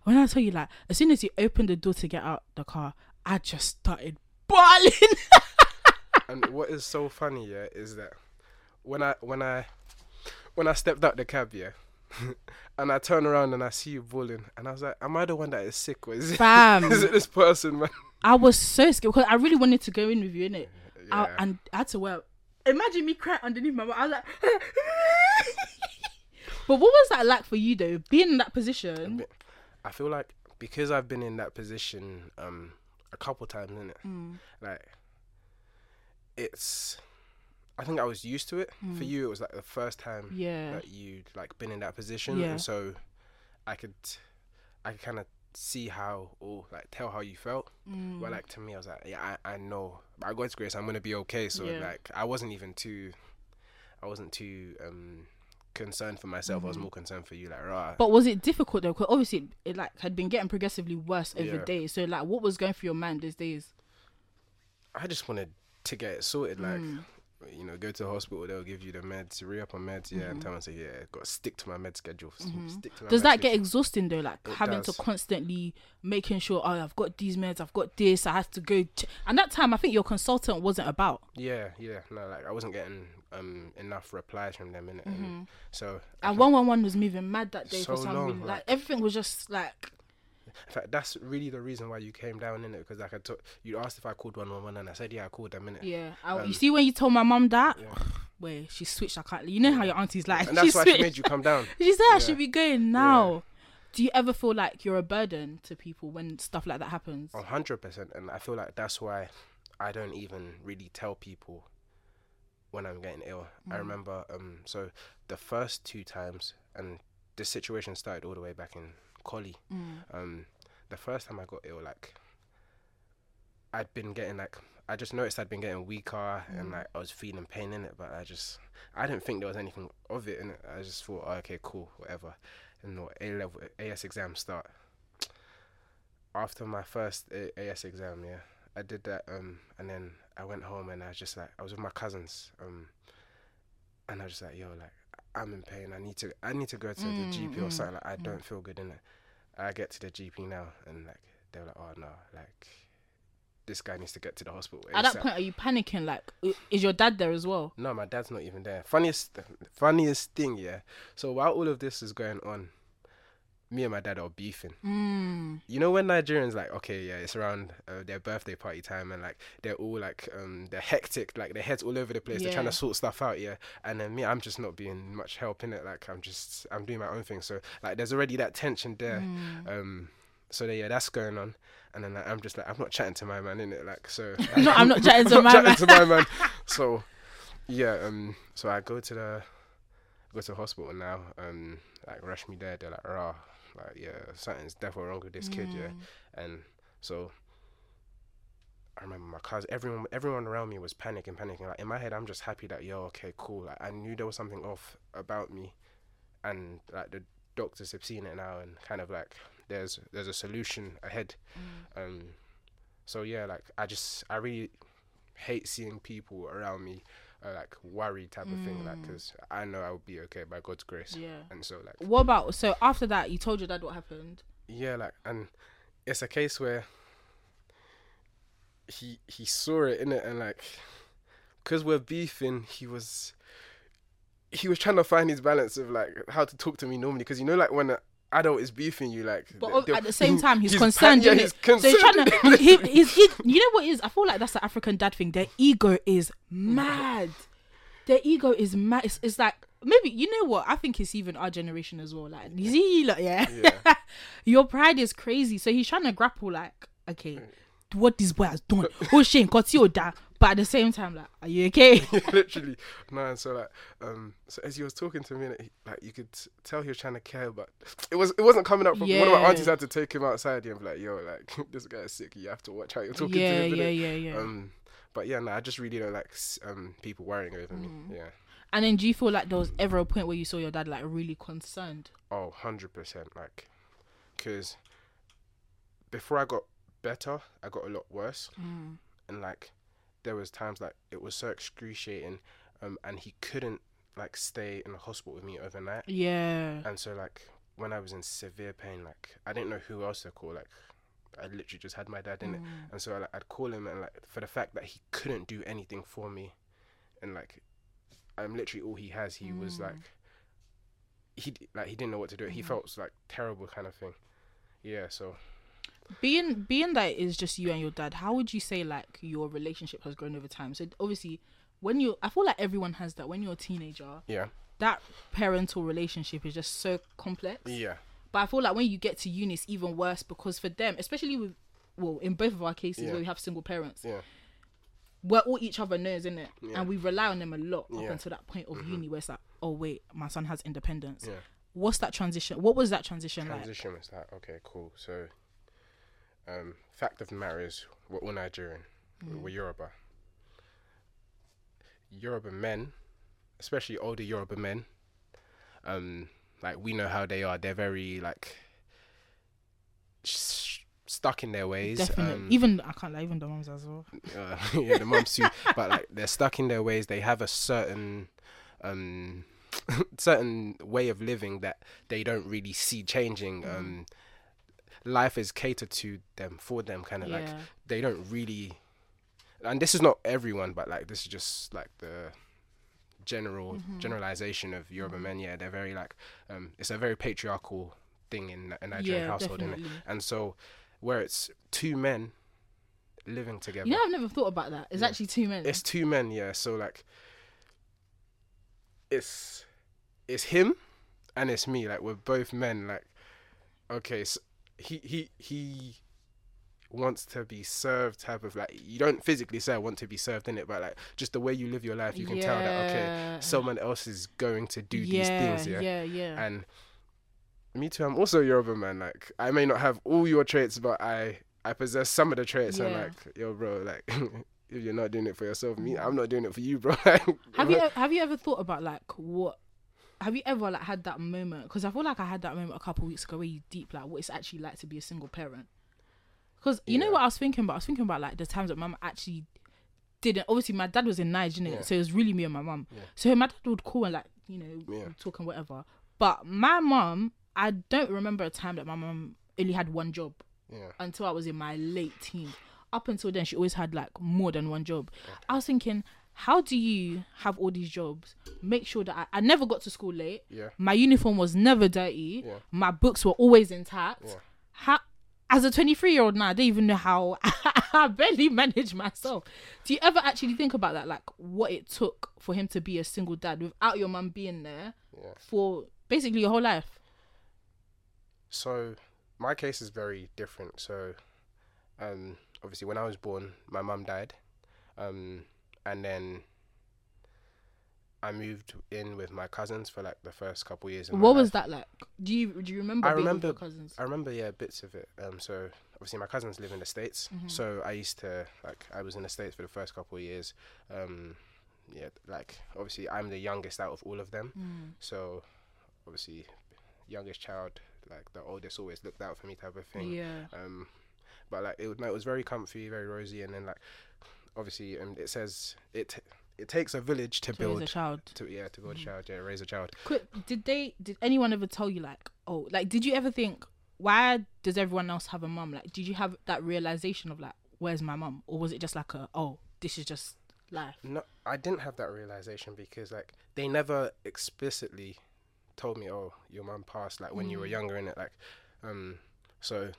Speaker 1: when I tell you, like, as soon as you opened the door to get out the car, I just started bawling.
Speaker 2: and what is so funny, yeah, is that when I when I when I stepped out the cab, yeah, and I turn around and I see you bawling, and I was like, am I the one that is sick, or is it,
Speaker 1: Fam,
Speaker 2: it this person, man?
Speaker 1: I was so scared because I really wanted to go in with you, innit? I,
Speaker 2: Yeah.
Speaker 1: and I had to wear. Imagine me crying underneath my. mouth. I was like. but what was that like for you though, being in that position?
Speaker 2: I feel like because I've been in that position um a couple times, innit?
Speaker 1: Mm.
Speaker 2: Like it's I think I was used to it. For you it was like the first time
Speaker 1: Mm. Yeah.
Speaker 2: that you'd like been in that position
Speaker 1: Yeah.
Speaker 2: and so I could I could kinda see how or like tell how you felt.
Speaker 1: Mm.
Speaker 2: But like to me I was like, Yeah, I, I know. By God's grace I'm gonna be okay. So
Speaker 1: Yeah.
Speaker 2: like I wasn't even too I wasn't too um concerned for myself, I was more concerned for you, like right.
Speaker 1: Mm-hmm. But was it difficult though? Because obviously it, it like had been getting progressively worse every
Speaker 2: Yeah.
Speaker 1: day. So like, what was going through your mind these days?
Speaker 2: I just wanted to get it sorted. Like,
Speaker 1: Mm.
Speaker 2: You know, go to the hospital, they'll give you the meds, re up on meds, yeah, and tell them, say, yeah, got to stick to my med schedule. s- Stick to my
Speaker 1: Mm-hmm. Does that get exhausting though? Like
Speaker 2: It
Speaker 1: having
Speaker 2: does.
Speaker 1: to constantly making sure, oh, I've got these meds, I've got this, I have to go. Ch-. And that time, I think your consultant wasn't about.
Speaker 2: Yeah, yeah, no, like, I wasn't getting um enough replies from them, innit? And so,
Speaker 1: And one one one was moving mad that day for
Speaker 2: So
Speaker 1: some
Speaker 2: long,
Speaker 1: reason. Like,
Speaker 2: like-
Speaker 1: everything was just like,
Speaker 2: in fact, that's really the reason why you came down, in it Because, like, I took, you asked if I called 111, and I said, yeah, I called them, innit?
Speaker 1: yeah. I, you
Speaker 2: Um,
Speaker 1: see when you told my mum that,
Speaker 2: Yeah.
Speaker 1: where she switched. I can't. You know how your auntie's like.
Speaker 2: And that's
Speaker 1: she
Speaker 2: why
Speaker 1: switched.
Speaker 2: she made you come down.
Speaker 1: She said I
Speaker 2: Yeah.
Speaker 1: should be going now. Do you ever feel like you're a burden to people when stuff like that happens?
Speaker 2: A hundred percent, and I feel like that's why I don't even really tell people when I'm getting ill. I remember, um, so the first two times, and this situation started all the way back in Collie. Um, the first time I got ill, like I'd been getting like I just noticed I'd been getting weaker and like I was feeling pain in it, but I just I didn't think there was anything of it in it. I just thought, oh, okay, cool, whatever. And the A level AS exam start. After my first A- AS exam, yeah, I did that, um, and then I went home and I was just like I was with my cousins, um, and I was just like, yo, like I'm in pain. I need to I need to go to the GP or mm, something. Like I mm, don't mm. feel good in it. I get to the GP now, and like they're like, oh no, like this guy needs to get to the hospital.
Speaker 1: At that
Speaker 2: ASAP."
Speaker 1: point, are you panicking? Like, is your dad there as well?
Speaker 2: No, my dad's not even there. Funniest, funniest thing, yeah. So while all of this is going on, me and my dad are beefing.
Speaker 1: Mm.
Speaker 2: You know when Nigerians like, okay, yeah, it's around uh, their birthday party time, and like they're all like, um, they're hectic, like their heads all over the place. They're trying to sort stuff out, yeah. And then me, I'm just not being much help in it. Like I'm just, I'm doing my own thing. So like, there's already that tension there.
Speaker 1: Mm.
Speaker 2: Um, so yeah, that's going on. And then like, I'm just like, I'm not chatting to my man in it. Like so,
Speaker 1: No, I'm not chatting to
Speaker 2: I'm
Speaker 1: my
Speaker 2: not
Speaker 1: man.
Speaker 2: chatting to my man. So yeah, um, so I go to the go to the hospital now. Um, like rush me there. They're like, rah, like yeah, something's definitely wrong with this kid. Yeah,
Speaker 1: Mm.
Speaker 2: and so. I remember my cousin, everyone, everyone around me was panicking, panicking. Like in my head, I'm just happy that yo, okay, cool. Like I knew there was something off about me, and like the doctors have seen it now, and kind of like there's there's a solution ahead.
Speaker 1: Mm.
Speaker 2: Um, so yeah, like I just I really hate seeing people around me uh, like worried type of thing, like because I know I will be okay by God's grace.
Speaker 1: Mm. Yeah.
Speaker 2: And so like
Speaker 1: What about so after that? You told your dad what happened.
Speaker 2: yeah, like and it's a case where he he saw it in it and like because we're beefing, he was he was trying to find his balance of like how to talk to me normally because you know like when adult is beefing you like
Speaker 1: But
Speaker 2: they-
Speaker 1: o-
Speaker 2: they'll-
Speaker 1: at the same time, he's,
Speaker 2: pa-
Speaker 1: concerned.
Speaker 2: yeah, he's
Speaker 1: So he's trying to. He, he's, he, you know what is? I feel like that's the African dad thing. Their ego is mad. Their ego is mad. It's, it's like maybe you know what? I think it's even our generation as well. Like, you see, like, yeah,
Speaker 2: Yeah.
Speaker 1: your pride is crazy. So he's trying to grapple. Like, okay, what this boy has done? Oh, shame, got you that. But at the same time, like, are you okay?
Speaker 2: literally no and so like um so as he was talking to me like, he- like you could tell he was trying to care but it was it wasn't coming up from one of my
Speaker 1: Yeah.
Speaker 2: aunties had to take him outside and be like yo like this guy's sick you have to watch how you're talking
Speaker 1: yeah,
Speaker 2: to him
Speaker 1: yeah,
Speaker 2: innit?"
Speaker 1: yeah, yeah.
Speaker 2: um but yeah no i just really don't like um people worrying over me
Speaker 1: Mm.
Speaker 2: yeah
Speaker 1: and then, do you feel like there was ever a point where you saw your dad like really concerned?
Speaker 2: oh 100% like because before I got better, I got a lot worse,
Speaker 1: Mm.
Speaker 2: and like there was times like it was so excruciating, um, and he couldn't like stay in the hospital with me overnight,
Speaker 1: Yeah.
Speaker 2: and so like when I was in severe pain, like I didn't know who else to call, like. I literally just had my dad in it,
Speaker 1: Mm.
Speaker 2: and so like, I'd call him, and like for the fact that he couldn't do anything for me, and like I'm literally all he has. He was
Speaker 1: Mm.
Speaker 2: like he like he didn't know what to do. He
Speaker 1: Mm.
Speaker 2: felt like terrible kind of thing. Yeah, so
Speaker 1: being being that is just you and your dad how would you say like your relationship has grown over time so obviously when you i feel like everyone has that when you're a teenager
Speaker 2: yeah,
Speaker 1: that parental relationship is just so complex
Speaker 2: yeah,
Speaker 1: but i feel like when you get to uni it's even worse because for them especially with well in both of our cases
Speaker 2: Yeah.
Speaker 1: where we have single parents
Speaker 2: yeah,
Speaker 1: we're all each other knows isn't it
Speaker 2: Yeah.
Speaker 1: and we rely on them a lot up
Speaker 2: Yeah. Mm-hmm.
Speaker 1: until that point of uni where it's like oh wait my son has independence
Speaker 2: yeah.
Speaker 1: what's that transition what was that transition, like
Speaker 2: Transition was that okay, cool. So, um, fact of the matter is, we're all Nigerian. We're Yoruba. Yoruba men, especially older Yoruba men, um, like we know how they are. They're very like sh- stuck in their ways.
Speaker 1: definitely
Speaker 2: Um,
Speaker 1: even i can't lie even the moms as well
Speaker 2: uh, yeah, the mums too. But like they're stuck in their ways. They have a certain um certain way of living that they don't really see changing.
Speaker 1: Mm.
Speaker 2: Um life is catered to them for them kind of like they don't really and this is not everyone but like this is just like the general
Speaker 1: Mm-hmm.
Speaker 2: generalization of Yoruba men yeah they're very like um it's a very patriarchal thing in a Nigerian
Speaker 1: yeah,
Speaker 2: household is
Speaker 1: definitely.
Speaker 2: and so where it's two men living together
Speaker 1: You know, I've never thought about that. It's
Speaker 2: Yeah.
Speaker 1: actually two men.
Speaker 2: it's two men yeah so like it's it's him and it's me like we're both men like okay so he he he wants to be served type of like you don't physically say i want to be served in it but like just the way you live your life you can tell that okay someone else is going to do
Speaker 1: yeah,
Speaker 2: these things yeah,
Speaker 1: yeah, yeah.
Speaker 2: and me too i'm also yoruba man like i may not have all your traits but i i possess some of the traits and
Speaker 1: Yeah.
Speaker 2: like yo bro like if you're not doing it for yourself me mm. i'm not doing it for you bro
Speaker 1: have you have you ever thought about like what? Have you ever like had that moment? Because I feel like I had that moment a couple weeks ago where you deep like what it's actually like to be a single parent. Because you know what I was thinking about? I was thinking about like the times that mum actually didn't. Obviously, my dad was in Nigeria,
Speaker 2: Yeah.
Speaker 1: so it was really me and my mum.
Speaker 2: Yeah.
Speaker 1: So my dad would call and like you know
Speaker 2: Yeah.
Speaker 1: talk and whatever. But my mum, I don't remember a time that my mum only had one job.
Speaker 2: yeah
Speaker 1: until I was in my late teens. Up until then, she always had like more than one job. I was thinking, how do you have all these jobs? Make sure that I, I never got to school late.
Speaker 2: yeah
Speaker 1: My uniform was never dirty.
Speaker 2: Yeah.
Speaker 1: My books were always intact.
Speaker 2: Yeah.
Speaker 1: How, as a 23 year old now, I don't even know how I barely manage myself. Do you ever actually think about that? Like what it took for him to be a single dad without your mum being there
Speaker 2: yeah
Speaker 1: for basically your whole life?
Speaker 2: so my case is very different so um obviously when i was born my mum died um and then i moved in with my cousins for like the first couple years
Speaker 1: What was
Speaker 2: life.
Speaker 1: that like? Do you do you remember?
Speaker 2: I
Speaker 1: being with
Speaker 2: remember-
Speaker 1: your cousins.
Speaker 2: I remember, yeah, bits of it. Um, so obviously my cousins live in the states,
Speaker 1: Mm-hmm.
Speaker 2: so I used to like I was in the states for the first couple of years. Um, yeah, like obviously I'm the youngest out of all of them,
Speaker 1: Mm.
Speaker 2: so obviously youngest child, like the oldest always looked out for me type of thing.
Speaker 1: Yeah.
Speaker 2: Um, but like it, no, it was very comfy, very rosy, and then like obviously um, it says it it takes a village to,
Speaker 1: To raise
Speaker 2: build
Speaker 1: a child.
Speaker 2: to yeah to build
Speaker 1: Mhm.
Speaker 2: a child, yeah, raise a child.
Speaker 1: Quick, did they? Did anyone ever tell you like, oh, like, did you ever think, why does everyone else have a mum? Like, did you have that realization of like, where's my mum, or was it just like a, oh, this is just life?
Speaker 2: No, I didn't have that realization because like they never explicitly told me, "Oh, your mum passed," like when you were
Speaker 1: Mm.
Speaker 2: younger in it, like, um, so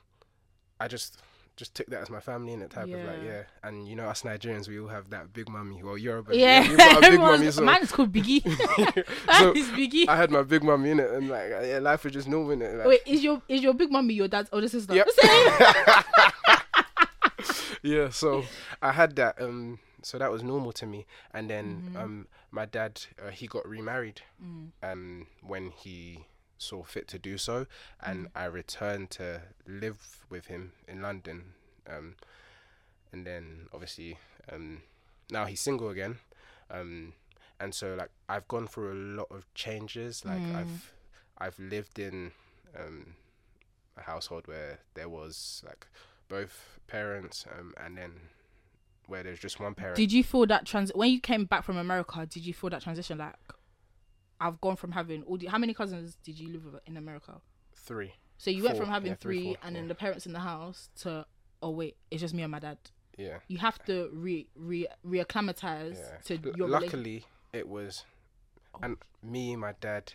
Speaker 2: I just just took that as my family in it type of like
Speaker 1: Yeah.
Speaker 2: yeah, and you know us Nigerians we all have that big mummy. Well, you're a big
Speaker 1: Yeah,
Speaker 2: you've got a big
Speaker 1: everyone's-
Speaker 2: mummy, so,
Speaker 1: mine is called Biggie.
Speaker 2: so
Speaker 1: is Biggie.
Speaker 2: I had my big mummy in it, and like yeah, life was just normal in it. Like,
Speaker 1: Wait, is your is your big mummy your dad's older sister?
Speaker 2: Yep.
Speaker 1: Same.
Speaker 2: yeah, so I had that. Um, so that was normal to me. And then
Speaker 1: Mhm.
Speaker 2: um, my dad uh, he got remarried.
Speaker 1: Mm.
Speaker 2: Um, when he saw fit to do so, and
Speaker 1: Mm.
Speaker 2: I returned to live with him in London. Um, and then obviously um, now he's single again. Um, and so like I've gone through a lot of changes. Like
Speaker 1: Mm.
Speaker 2: I've I've lived in um, a household where there was like both parents, um, and then where there's just one parent.
Speaker 1: Did you feel that trans when you came back from America? Did you feel that transition? Like, I've gone from having all the how many cousins did you live with in America?
Speaker 2: Three.
Speaker 1: So you went from having
Speaker 2: yeah, three,
Speaker 1: three,
Speaker 2: four,
Speaker 1: and then the parents in the house to oh wait, it's just me and my dad.
Speaker 2: Yeah.
Speaker 1: You have to re re reacclimatize
Speaker 2: Yeah.
Speaker 1: to your
Speaker 2: luckily, it was, and me, my dad,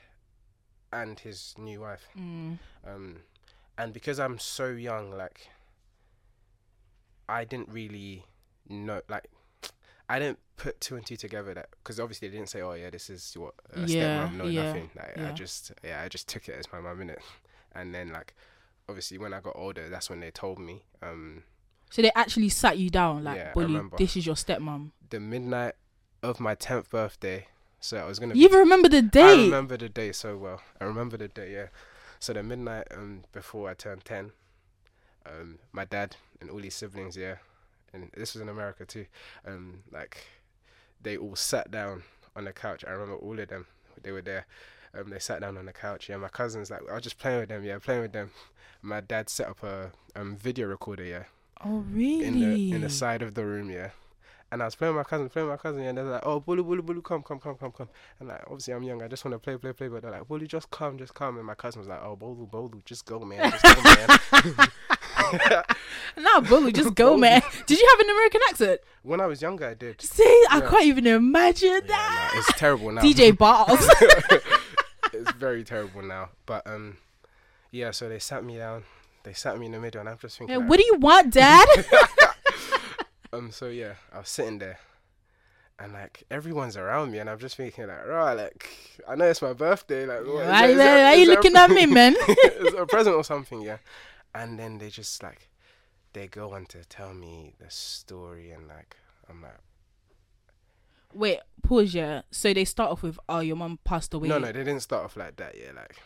Speaker 2: and his new wife.
Speaker 1: Mm,
Speaker 2: Um, and because I'm so young, like, I didn't really know, like, I didn't put two and two together that because obviously they didn't say, oh yeah, this is what a
Speaker 1: Yeah,
Speaker 2: stepmom, no
Speaker 1: yeah,
Speaker 2: nothing. Like, I just yeah, I just took it as my mum in it, and then like, obviously when I got older, that's when they told me. Um,
Speaker 1: So they actually sat you down like,
Speaker 2: Yeah,
Speaker 1: bully, this is your stepmom.
Speaker 2: the midnight of my tenth birthday, so I was gonna.
Speaker 1: You
Speaker 2: be
Speaker 1: even remember the
Speaker 2: day?
Speaker 1: I
Speaker 2: remember the day so well. I remember the day, yeah. So the midnight um before I turned ten, um my dad and all his siblings, yeah, and this was in America too. Um like they all sat down on the couch. I remember all of them. They were there. Um they sat down on the couch. Yeah, my cousins like I was just playing with them. Yeah, playing with them. My dad set up a um video recorder. Yeah,
Speaker 1: Oh really?
Speaker 2: in the in the side of the room, yeah. And I was playing with my cousin, playing with my cousin, yeah, and they're like, "Oh, bully, bully, bully, come, come, come, come, come." And like, obviously, I'm young, I just want to play, play, play, but they're like, "Bully, just come, just come." And my cousin was like, "Oh, Bolu, Bolu, just go, man, just go, man."
Speaker 1: Nah, bully, just go, man. Did you have an American accent?
Speaker 2: when I was younger, I did.
Speaker 1: See, I
Speaker 2: Yeah.
Speaker 1: can't even imagine that.
Speaker 2: nah, it's terrible now.
Speaker 1: DJ Bars.
Speaker 2: it's very terrible now. But um, yeah. So they sat me down. They sat me in the middle, and I'm just thinking.
Speaker 1: Yeah,
Speaker 2: like,
Speaker 1: what do you want, Dad?
Speaker 2: Um. So yeah, I was sitting there, and like everyone's around me, and I'm just thinking like, right, like I know it's my birthday, like, what, is
Speaker 1: why
Speaker 2: there- is
Speaker 1: why
Speaker 2: there-
Speaker 1: are
Speaker 2: is
Speaker 1: you
Speaker 2: there
Speaker 1: looking at me, man?
Speaker 2: is it a present or something? Yeah. And then they just like, they go on to tell me the story, and like I'm like,
Speaker 1: Wait, pause. Yeah. So they start off with, "Oh, your mom passed away."
Speaker 2: no, no, they didn't start off like that. Yeah, like.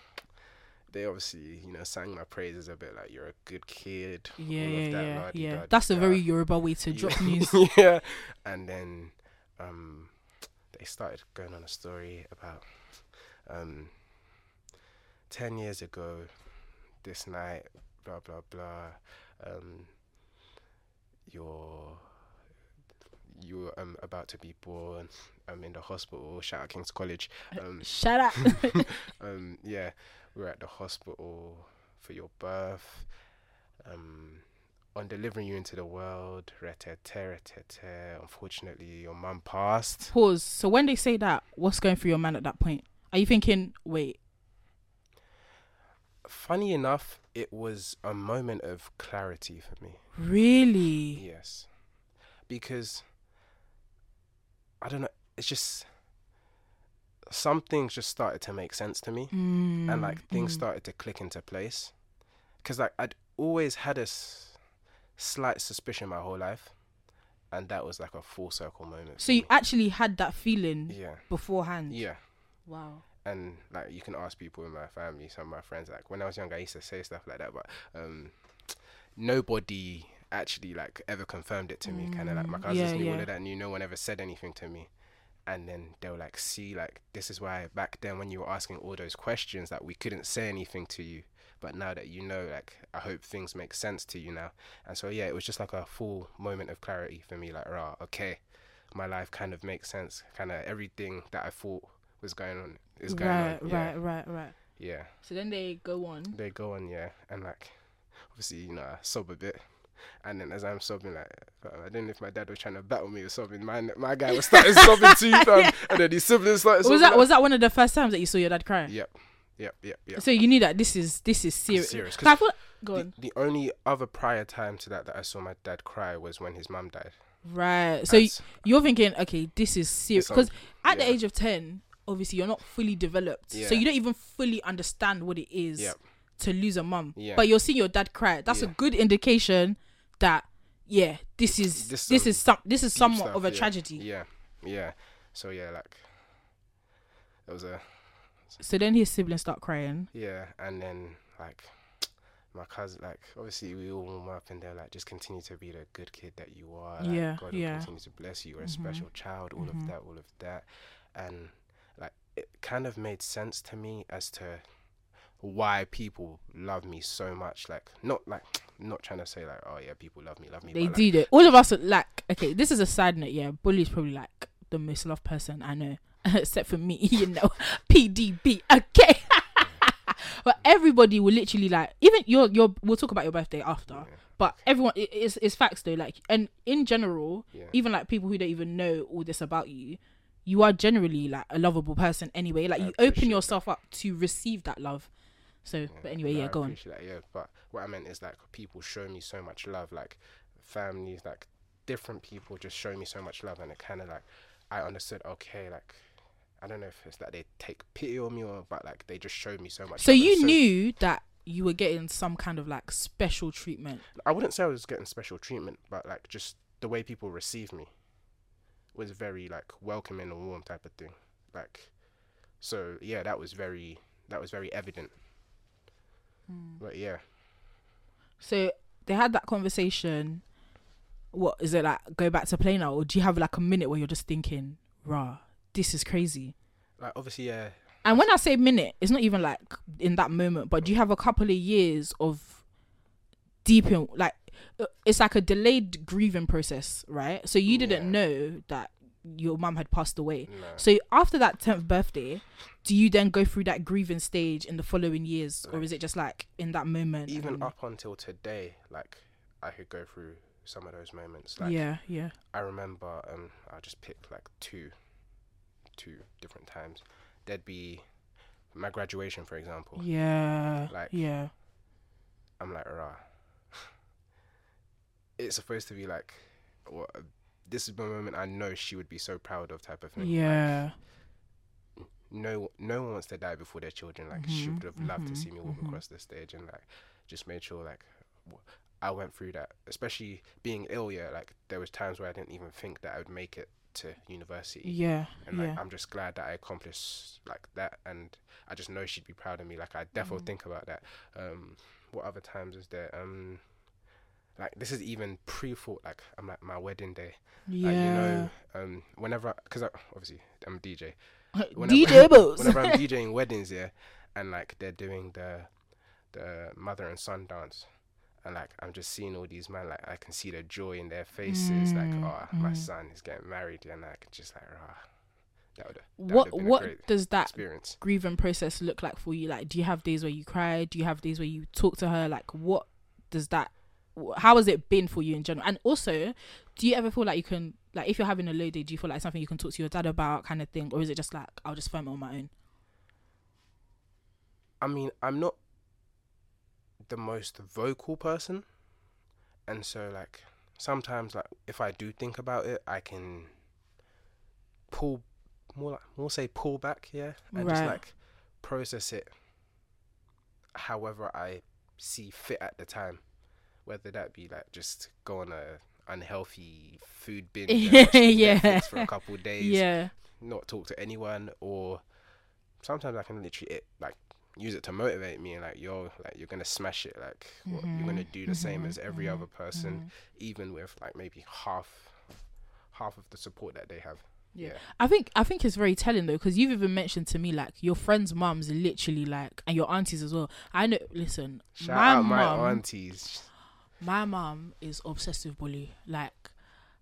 Speaker 2: They obviously, you know, sang my praises a bit like you're a good kid.
Speaker 1: Yeah,
Speaker 2: all of
Speaker 1: yeah,
Speaker 2: that,
Speaker 1: yeah, yeah. That's a very Yoruba way to drop news.
Speaker 2: yeah. And then um they started going on a story about um ten years ago, this night, blah blah blah. Um you're you were um, about to be born um in the hospital, shout out King's College. Um
Speaker 1: Shut up.
Speaker 2: um yeah, we we're at the hospital for your birth. Um on delivering you into the world. Unfortunately, your mum passed.
Speaker 1: pause. So when they say that, what's going through your mind at that point? Are you thinking, wait,
Speaker 2: Funny enough, it was a moment of clarity for me.
Speaker 1: really?
Speaker 2: Yes. Because I don't know, it's just some things just started to make sense to me
Speaker 1: Mm,
Speaker 2: and like things
Speaker 1: mm.
Speaker 2: started to click into place. Cuz like I'd always had a s- slight suspicion my whole life and that was like a full circle moment.
Speaker 1: So you
Speaker 2: me.
Speaker 1: actually had that feeling
Speaker 2: Yeah.
Speaker 1: beforehand.
Speaker 2: Yeah.
Speaker 1: Wow.
Speaker 2: And like you can ask people in my family, some of my friends. Like when I was younger, I used to say stuff like that, but um, nobody actually like ever confirmed it to me. Kind of like my
Speaker 1: Mm,
Speaker 2: cousins
Speaker 1: yeah,
Speaker 2: knew all of that, knew no one ever said anything to me. And then they'll like see like this is why back then when you were asking all those questions that we couldn't say anything to you, but now that you know, like I hope things make sense to you now. And so yeah, it was just like a full moment of clarity for me. Like, rah, okay, my life kind of makes sense. Kind of everything that I thought was going on is going
Speaker 1: Right,
Speaker 2: on. Yeah.
Speaker 1: right, right, right.
Speaker 2: Yeah,
Speaker 1: So then they go on.
Speaker 2: they go on, yeah, and like, obviously, you know, I sob a bit, and then as I'm sobbing, like, uh, I don't know if my dad was trying to battle me or sobbing. My my guy was starting sobbing too, fam, and then his siblings started.
Speaker 1: Was
Speaker 2: sobbing
Speaker 1: that
Speaker 2: like-
Speaker 1: was that one of the first times that you saw your dad crying?
Speaker 2: Yep, yep, yep, yep.
Speaker 1: So you knew that this is this is serious.
Speaker 2: serious,
Speaker 1: 'Cause I
Speaker 2: 'cause
Speaker 1: thought, go
Speaker 2: The,
Speaker 1: on.
Speaker 2: the only other prior time to that that I saw my dad cry was when his mum died.
Speaker 1: Right. So y-
Speaker 2: That's-
Speaker 1: you're thinking, okay, this is serious because at the age of ten, obviously you're not fully developed,
Speaker 2: Yeah.
Speaker 1: so you don't even fully understand what it is
Speaker 2: Yep.
Speaker 1: to lose a mum.
Speaker 2: Yeah.
Speaker 1: But you're seeing your dad cry. That's a good indication that yeah, this is
Speaker 2: This
Speaker 1: this, is some this is somewhat
Speaker 2: stuff,
Speaker 1: of a
Speaker 2: yeah.
Speaker 1: tragedy.
Speaker 2: Yeah, yeah. So yeah, like, there was a
Speaker 1: So then his siblings start crying.
Speaker 2: Yeah, and then like my cousin, like obviously we all warm up and they're like, just continue to be the good kid that you are. Like,
Speaker 1: Yeah,
Speaker 2: God will
Speaker 1: yeah.
Speaker 2: continue to bless you. You're a
Speaker 1: Mhm.
Speaker 2: special child. All
Speaker 1: Mhm.
Speaker 2: of that, all of that, and it kind of made sense to me as to why people love me so much. Like not like not trying to say like oh yeah people love me love me.
Speaker 1: They do
Speaker 2: like,
Speaker 1: that. All of us are like okay. This is a side note. Yeah, Bully's probably like the most loved person I know, except for me. You know, PDB. Okay. but everybody will literally like even your your. We'll talk about your birthday after.
Speaker 2: Yeah.
Speaker 1: But everyone, it, it's it's facts though. Like and in general,
Speaker 2: Yeah.
Speaker 1: even like people who don't even know all this about you, you are generally like a lovable person anyway. Like
Speaker 2: I
Speaker 1: you open yourself up to receive that love. So, mm, but anyway,
Speaker 2: No,
Speaker 1: yeah,
Speaker 2: I
Speaker 1: go on.
Speaker 2: That, yeah, but what I meant is like people show me so much love, like families, like different people just show me so much love, and it kind of like I understood. Okay, like I don't know if it's like they take pity on me or, but like they just showed me so much.
Speaker 1: So you knew that you were getting some kind of like special treatment.
Speaker 2: I wouldn't say I was getting special treatment, but like just the way people receive me was very like welcoming and warm type of thing. Like, so yeah, that was very that was very evident. Hmm. But yeah,
Speaker 1: So they had that conversation. What is it like? Go back to play now, or do you have like a minute where you're just thinking, "Rah, this is crazy."
Speaker 2: like obviously yeah,
Speaker 1: And when I say minute, it's not even like in that moment, but do you have a couple of years of deep in like it's like a delayed grieving process, right? So you didn't
Speaker 2: Yeah.
Speaker 1: know that your mum had passed away.
Speaker 2: no.
Speaker 1: So after that 10th birthday, do you then go through that grieving stage in the following years or is it just like in that moment?
Speaker 2: even
Speaker 1: and-
Speaker 2: up until today, like I could go through some of those moments. Like
Speaker 1: yeah, yeah.
Speaker 2: I remember, um, I just picked like two, two different times. There'd be my graduation, for example.
Speaker 1: Yeah.
Speaker 2: Like-
Speaker 1: yeah.
Speaker 2: I'm like, rah. It's supposed to be like, what? This is the moment I know she would be so proud of, type of thing. Like,
Speaker 1: Yeah.
Speaker 2: no, no one wants to die before their children. Like she
Speaker 1: Mhm,
Speaker 2: would have loved to
Speaker 1: mhm,
Speaker 2: see me walk
Speaker 1: mhm.
Speaker 2: across the stage, and like just made sure like I went through that. Especially being ill, yeah. Like there was times where I didn't even think that I would make it to university.
Speaker 1: Yeah.
Speaker 2: and like
Speaker 1: yeah.
Speaker 2: I'm just glad that I accomplished like that, and I just know she'd be proud of me. Like I definitely
Speaker 1: Mm.
Speaker 2: think about that. Um, what other times is there? Um, like this is even pre-thought. Like I'm like my wedding day.
Speaker 1: yeah.
Speaker 2: Like you know, um, whenever because obviously I'm a DJ. whenever-
Speaker 1: DJ Bols.
Speaker 2: Whenever I'm DJing weddings, yeah, and like they're doing the the mother and son dance. And like I'm just seeing all these men, like I can see the joy in their faces, like
Speaker 1: Mm,
Speaker 2: oh my
Speaker 1: mm.
Speaker 2: son is getting married, and I can just like ah, that would
Speaker 1: what what does that
Speaker 2: experience.
Speaker 1: grieving process look like for you? Like, do you have days where you cry? Do you have days where you talk to her? Like, what does that? How has it been for you in general? And also, do you ever feel like you can, like, if you're having a low day, do you feel like something you can talk to your dad about, kind of thing, or is it just like I'll just film it on my own?
Speaker 2: I mean, I'm not the most vocal person, and so like sometimes like if I do think about it, I can pull more like more say pull back, yeah, and just like process it however I see fit at the time, whether that be like just go on a unhealthy food binge
Speaker 1: Yeah.
Speaker 2: Netflix for a couple of days,
Speaker 1: Yeah,
Speaker 2: not talk to anyone or sometimes I can literally it, like use it to motivate me and like yo like you're gonna smash it like what, you're gonna do the same
Speaker 1: mhm,
Speaker 2: as every
Speaker 1: mhm,
Speaker 2: other person
Speaker 1: mhm.
Speaker 2: even with like maybe half half of the support that they have
Speaker 1: Yeah. I think I think it's very telling though, because you've even mentioned to me like your friends' mums are literally like, and your aunties as well. I know. Listen,
Speaker 2: shout
Speaker 1: my
Speaker 2: out my
Speaker 1: mum,
Speaker 2: aunties
Speaker 1: my mom is obsessed with bully. Like,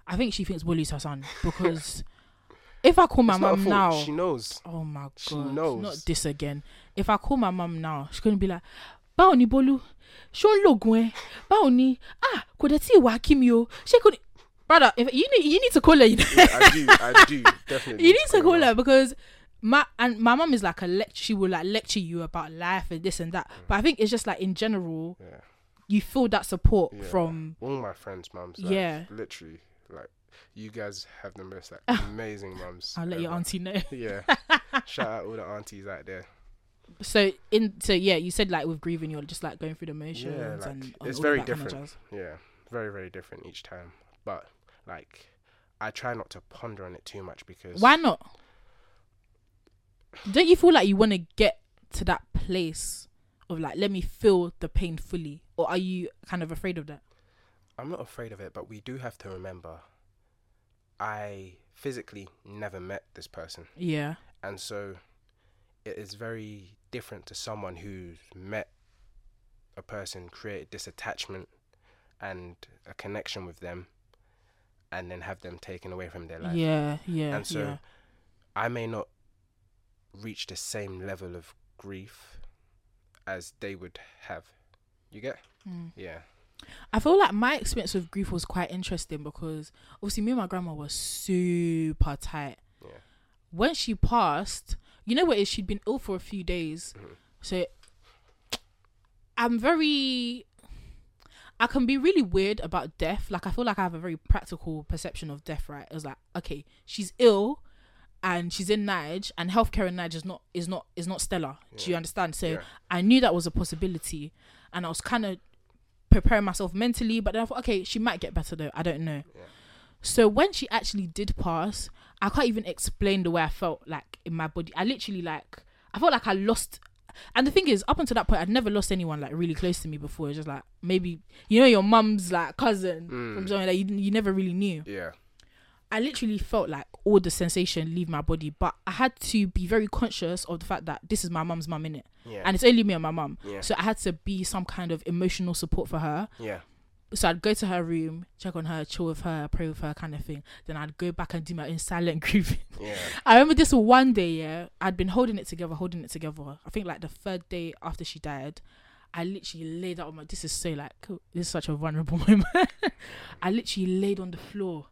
Speaker 1: I think she thinks bully's her son because if I call my
Speaker 2: it's not a
Speaker 1: mum
Speaker 2: fault.
Speaker 1: now,
Speaker 2: she knows
Speaker 1: oh my god,
Speaker 2: she knows.
Speaker 1: not this again. If I call my mom now, she's gonna be like, báwo ni Bolu, ṣó ń lògùn ẹ, báwo ni, ah, kò dẹ̀ tí ì wá kí mi o, ṣé kò ní. Brother, if you need you need to call her. You know?
Speaker 2: Yeah, I do I do definitely
Speaker 1: you need to
Speaker 2: call her.
Speaker 1: because my and my mom is like a lect she will like lecture you about life and this and that but i think it's just like in general
Speaker 2: yeah
Speaker 1: you feel that support
Speaker 2: Yeah.
Speaker 1: from
Speaker 2: all my friends mums like,
Speaker 1: Yeah.
Speaker 2: literally like you guys have the most like amazing mums
Speaker 1: i'll let your auntie know
Speaker 2: yeah shout out all the aunties out there
Speaker 1: so in so yeah you said like with grieving you're just like going through the motions
Speaker 2: Yeah, like,
Speaker 1: and, and
Speaker 2: it's very
Speaker 1: that kind of
Speaker 2: different. Yeah, very very different each time. But like, I try not to ponder on it too much because
Speaker 1: why not don't you feel like you want to get to that place of like let me feel the pain fully or are you kind of afraid of that
Speaker 2: I'm not afraid of it. But we do have to remember, I physically never met this person,
Speaker 1: yeah
Speaker 2: and so it is very different to someone who's met a person, created this attachment and a connection with them, and then have them taken away from their life.
Speaker 1: Yeah, yeah,
Speaker 2: And so
Speaker 1: yeah.
Speaker 2: I may not reach the same level of grief as they would have. You get?
Speaker 1: Mm.
Speaker 2: Yeah.
Speaker 1: I feel like my experience with grief was quite interesting because obviously me and my grandma were super tight.
Speaker 2: Yeah.
Speaker 1: When she passed, you know what it is? She'd been ill for a few days.
Speaker 2: Mhm.
Speaker 1: So I'm very I can be really weird about death. Like I feel like I have a very practical perception of death, right? It was like, okay, she's ill and she's in Nige and healthcare in Nige is not is not is not stellar. Do you understand? So
Speaker 2: Yeah.
Speaker 1: I knew that was a possibility and I was kind of preparing myself mentally, but then I thought, okay, she might get better though. I don't know.
Speaker 2: Yeah.
Speaker 1: So when she actually did pass, I can't even explain the way I felt like in my body. I literally like I felt like I lost and the thing is, up until that point, I'd never lost anyone like really close to me before. It's just like maybe you know your mum's like cousin
Speaker 2: Mm.
Speaker 1: from somewhere that you, you never really knew.
Speaker 2: Yeah.
Speaker 1: I literally felt like all the sensation leave my body, but I had to be very conscious of the fact that this is my mum's mum in it,
Speaker 2: Yeah.
Speaker 1: and it's only me and my mum.
Speaker 2: yeah.
Speaker 1: So I had to be some kind of emotional support for her.
Speaker 2: yeah.
Speaker 1: So I'd go to her room, check on her, chill with her, pray with her, kind of thing. Then I'd go back and do my own silent grieving.
Speaker 2: Yeah.
Speaker 1: I remember this one day, yeah, I'd been holding it together, holding it together. I think like the third day after she died, I literally laid out on my. This is so like this is such a vulnerable moment. I literally laid on the floor,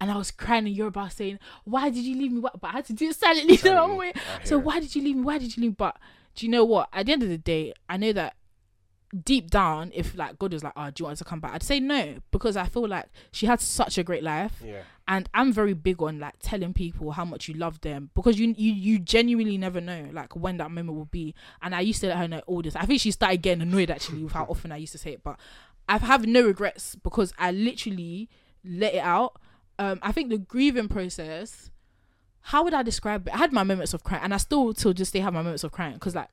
Speaker 1: and I was crying in Yoruba, saying, "Why did you leave me?" But I had to do it silently. the whole way. So why did you leave me? Why did you leave? me? But do you know what? At the end of the day, I know that deep down, if like God was like, "Oh, do you want her to come back?" I'd say no because I feel like she had such a great life
Speaker 2: Yeah.
Speaker 1: and I'm very big on like telling people how much you love them because you you you genuinely never know like when that moment will be. And I used to let her know all this. I think she started getting annoyed actually with how often I used to say it, but I have no regrets because I literally let it out. Um, I think the grieving process. How would I describe it? I had my moments of crying, and I still till this day have my moments of crying because like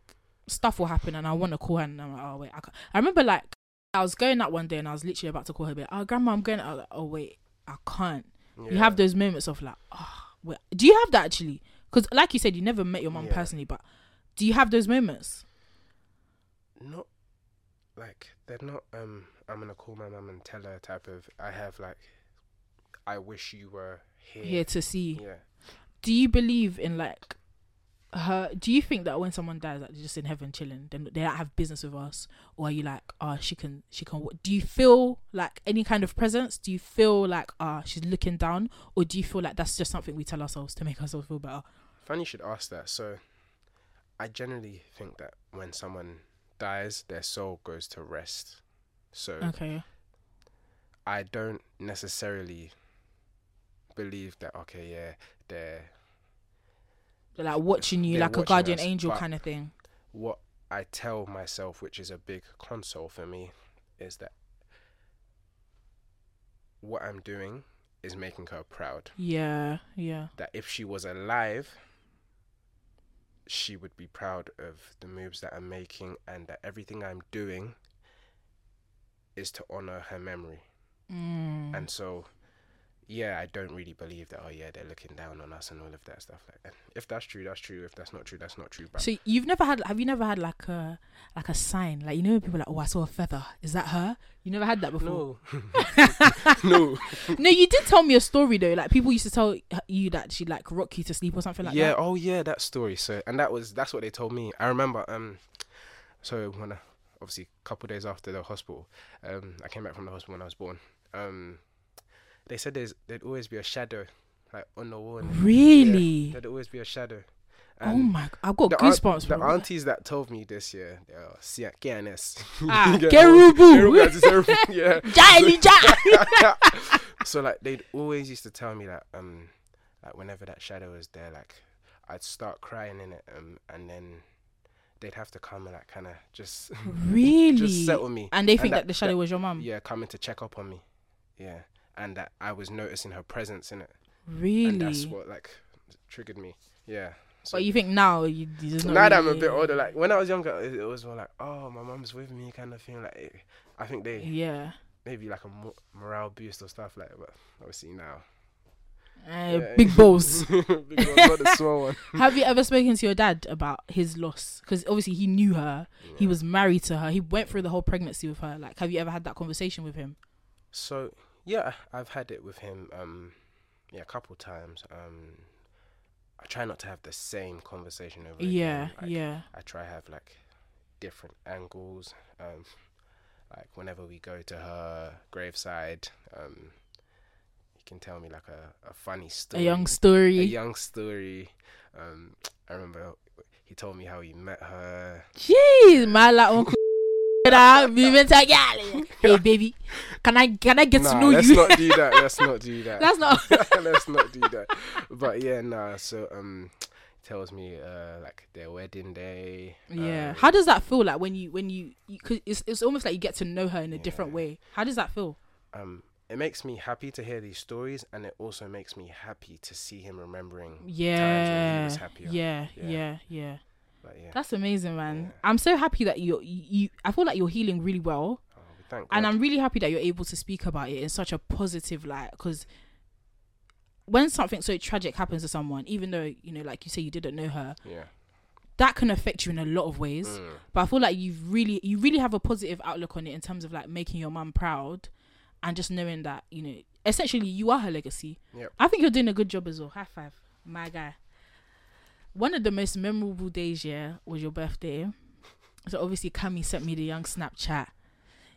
Speaker 1: stuff will happen, and I want to call her, and I'm like, oh wait, I, can't. I remember like I was going out one day, and I was literally about to call her, but oh grandma, I'm going. out. Like, oh wait, I can't you have those moments of like, oh, wait. do you have that actually? Because like you said, you never met your mom
Speaker 2: Yeah.
Speaker 1: personally, but do you have those moments?
Speaker 2: not like they're not um I'm gonna call my mom and tell her type of I have like I wish you were here.
Speaker 1: Here to see.
Speaker 2: Yeah.
Speaker 1: Do you believe in like her? Do you think that when someone dies, like they're just in heaven chilling, then they don't have business with us, or are you like, oh, she can, she can? Do you feel like any kind of presence? Do you feel like, ah, she's looking down, or do you feel like that's just something we tell ourselves to make ourselves feel better?
Speaker 2: Funny you should ask that. So I generally think that when someone dies, their soul goes to rest. So
Speaker 1: Okay.
Speaker 2: I don't necessarily believe that okay, yeah, they're
Speaker 1: They're like watching you like a guardian
Speaker 2: us,
Speaker 1: angel kind of thing.
Speaker 2: what I tell myself, which is a big console for me, is that what I'm doing is making her proud.
Speaker 1: Yeah, yeah.
Speaker 2: That if she was alive, she would be proud of the moves that I'm making and that everything I'm doing is to honor her memory.
Speaker 1: Mm.
Speaker 2: And so, yeah, I don't really believe that, oh, yeah, they're looking down on us and all of that stuff like that. If that's true, that's true. If that's not true, that's not true. But
Speaker 1: So you've never had have you never had like a like a sign like you know when people are like oh I saw a feather is that her you never had that before
Speaker 2: no, no.
Speaker 1: no you did tell me a story though like people used to tell you that she like rock you to sleep or something like
Speaker 2: yeah,
Speaker 1: that Yeah.
Speaker 2: oh yeah, that story. So and that was that's what they told me. I remember um so when I, obviously a couple days after the hospital, um I came back from the hospital when I was born. Um they said there's there'd always be a shadow like on the wall.
Speaker 1: really?
Speaker 2: Yeah, there'd always be a shadow.
Speaker 1: oh my I've got
Speaker 2: the aunt-
Speaker 1: goosebumps
Speaker 2: the aunties that told me this year, they are KNS.
Speaker 1: ah
Speaker 2: Yeah,
Speaker 1: Kerubu
Speaker 2: Kerubu, that's Kerubu, yeah.
Speaker 1: Jai
Speaker 2: so like they'd always used to tell me that um like whenever that shadow was there like I'd start crying in it um and then they'd have to come and like kind of just
Speaker 1: really?
Speaker 2: just settle me.
Speaker 1: And they think
Speaker 2: that-
Speaker 1: that, the shadow was your mum?
Speaker 2: Yeah coming to check up on me. Yeah and that I was noticing her presence in it
Speaker 1: really
Speaker 2: and that's what like triggered me yeah so
Speaker 1: but you think now you, you just not
Speaker 2: now that I'm a bit older like when I was younger it, it was more like oh my mom's with me kind of thing like it, I think they
Speaker 1: yeah
Speaker 2: maybe like a mo- morale boost or stuff like that but obviously now
Speaker 1: Uh,
Speaker 2: Yeah.
Speaker 1: big balls.
Speaker 2: Big balls, not the small one.
Speaker 1: Have you ever spoken to your dad about his loss? Because obviously he knew her. He was married to her. He went through the whole pregnancy with her. Like, have you ever had that conversation with him?
Speaker 2: So yeah, I've had it with him. Um, yeah, a couple times. Um, I try not to have the same conversation over.
Speaker 1: Yeah, yeah.
Speaker 2: I try have like different angles. Um, like whenever we go to her graveside, um, you can tell me like a, a funny story, A
Speaker 1: young story.
Speaker 2: a young story. Um, I remember he told me how he met her.
Speaker 1: Jeez, my like uncle. Moving to gal. Hey baby, can I can I get
Speaker 2: nah,
Speaker 1: to know
Speaker 2: let's
Speaker 1: you?
Speaker 2: not do that. Let's not do that.
Speaker 1: That's not.
Speaker 2: let's not do that. But yeah, nah. So um, tells me uh like their wedding day.
Speaker 1: Yeah.
Speaker 2: um,
Speaker 1: How does that feel like when you when you, you cause it's it's almost like you get to know her in a different way. How does that feel?
Speaker 2: um, it makes me happy to hear these stories, and it also makes me happy to see him remembering times when he
Speaker 1: Yeah. Yeah,
Speaker 2: Yeah.
Speaker 1: yeah, yeah.
Speaker 2: But yeah,
Speaker 1: That's amazing, man.
Speaker 2: Yeah.
Speaker 1: I'm so happy that you're, you you. I feel like you're healing really well,
Speaker 2: oh,
Speaker 1: and I'm really happy that you're able to speak about it in such a positive light. Because when something so tragic happens to someone, even though you know, like you say, you didn't know her,
Speaker 2: yeah.
Speaker 1: that can affect you in a lot of ways.
Speaker 2: Mm.
Speaker 1: But I feel like you've really, you really have a positive outlook on it in terms of like making your mum proud, and just knowing that you know, essentially, you are her legacy.
Speaker 2: Yep.
Speaker 1: I think you're doing a good job as well. High five, my guy. One of the most memorable days, yeah, was your birthday. So obviously, Cami sent me the young Snapchat.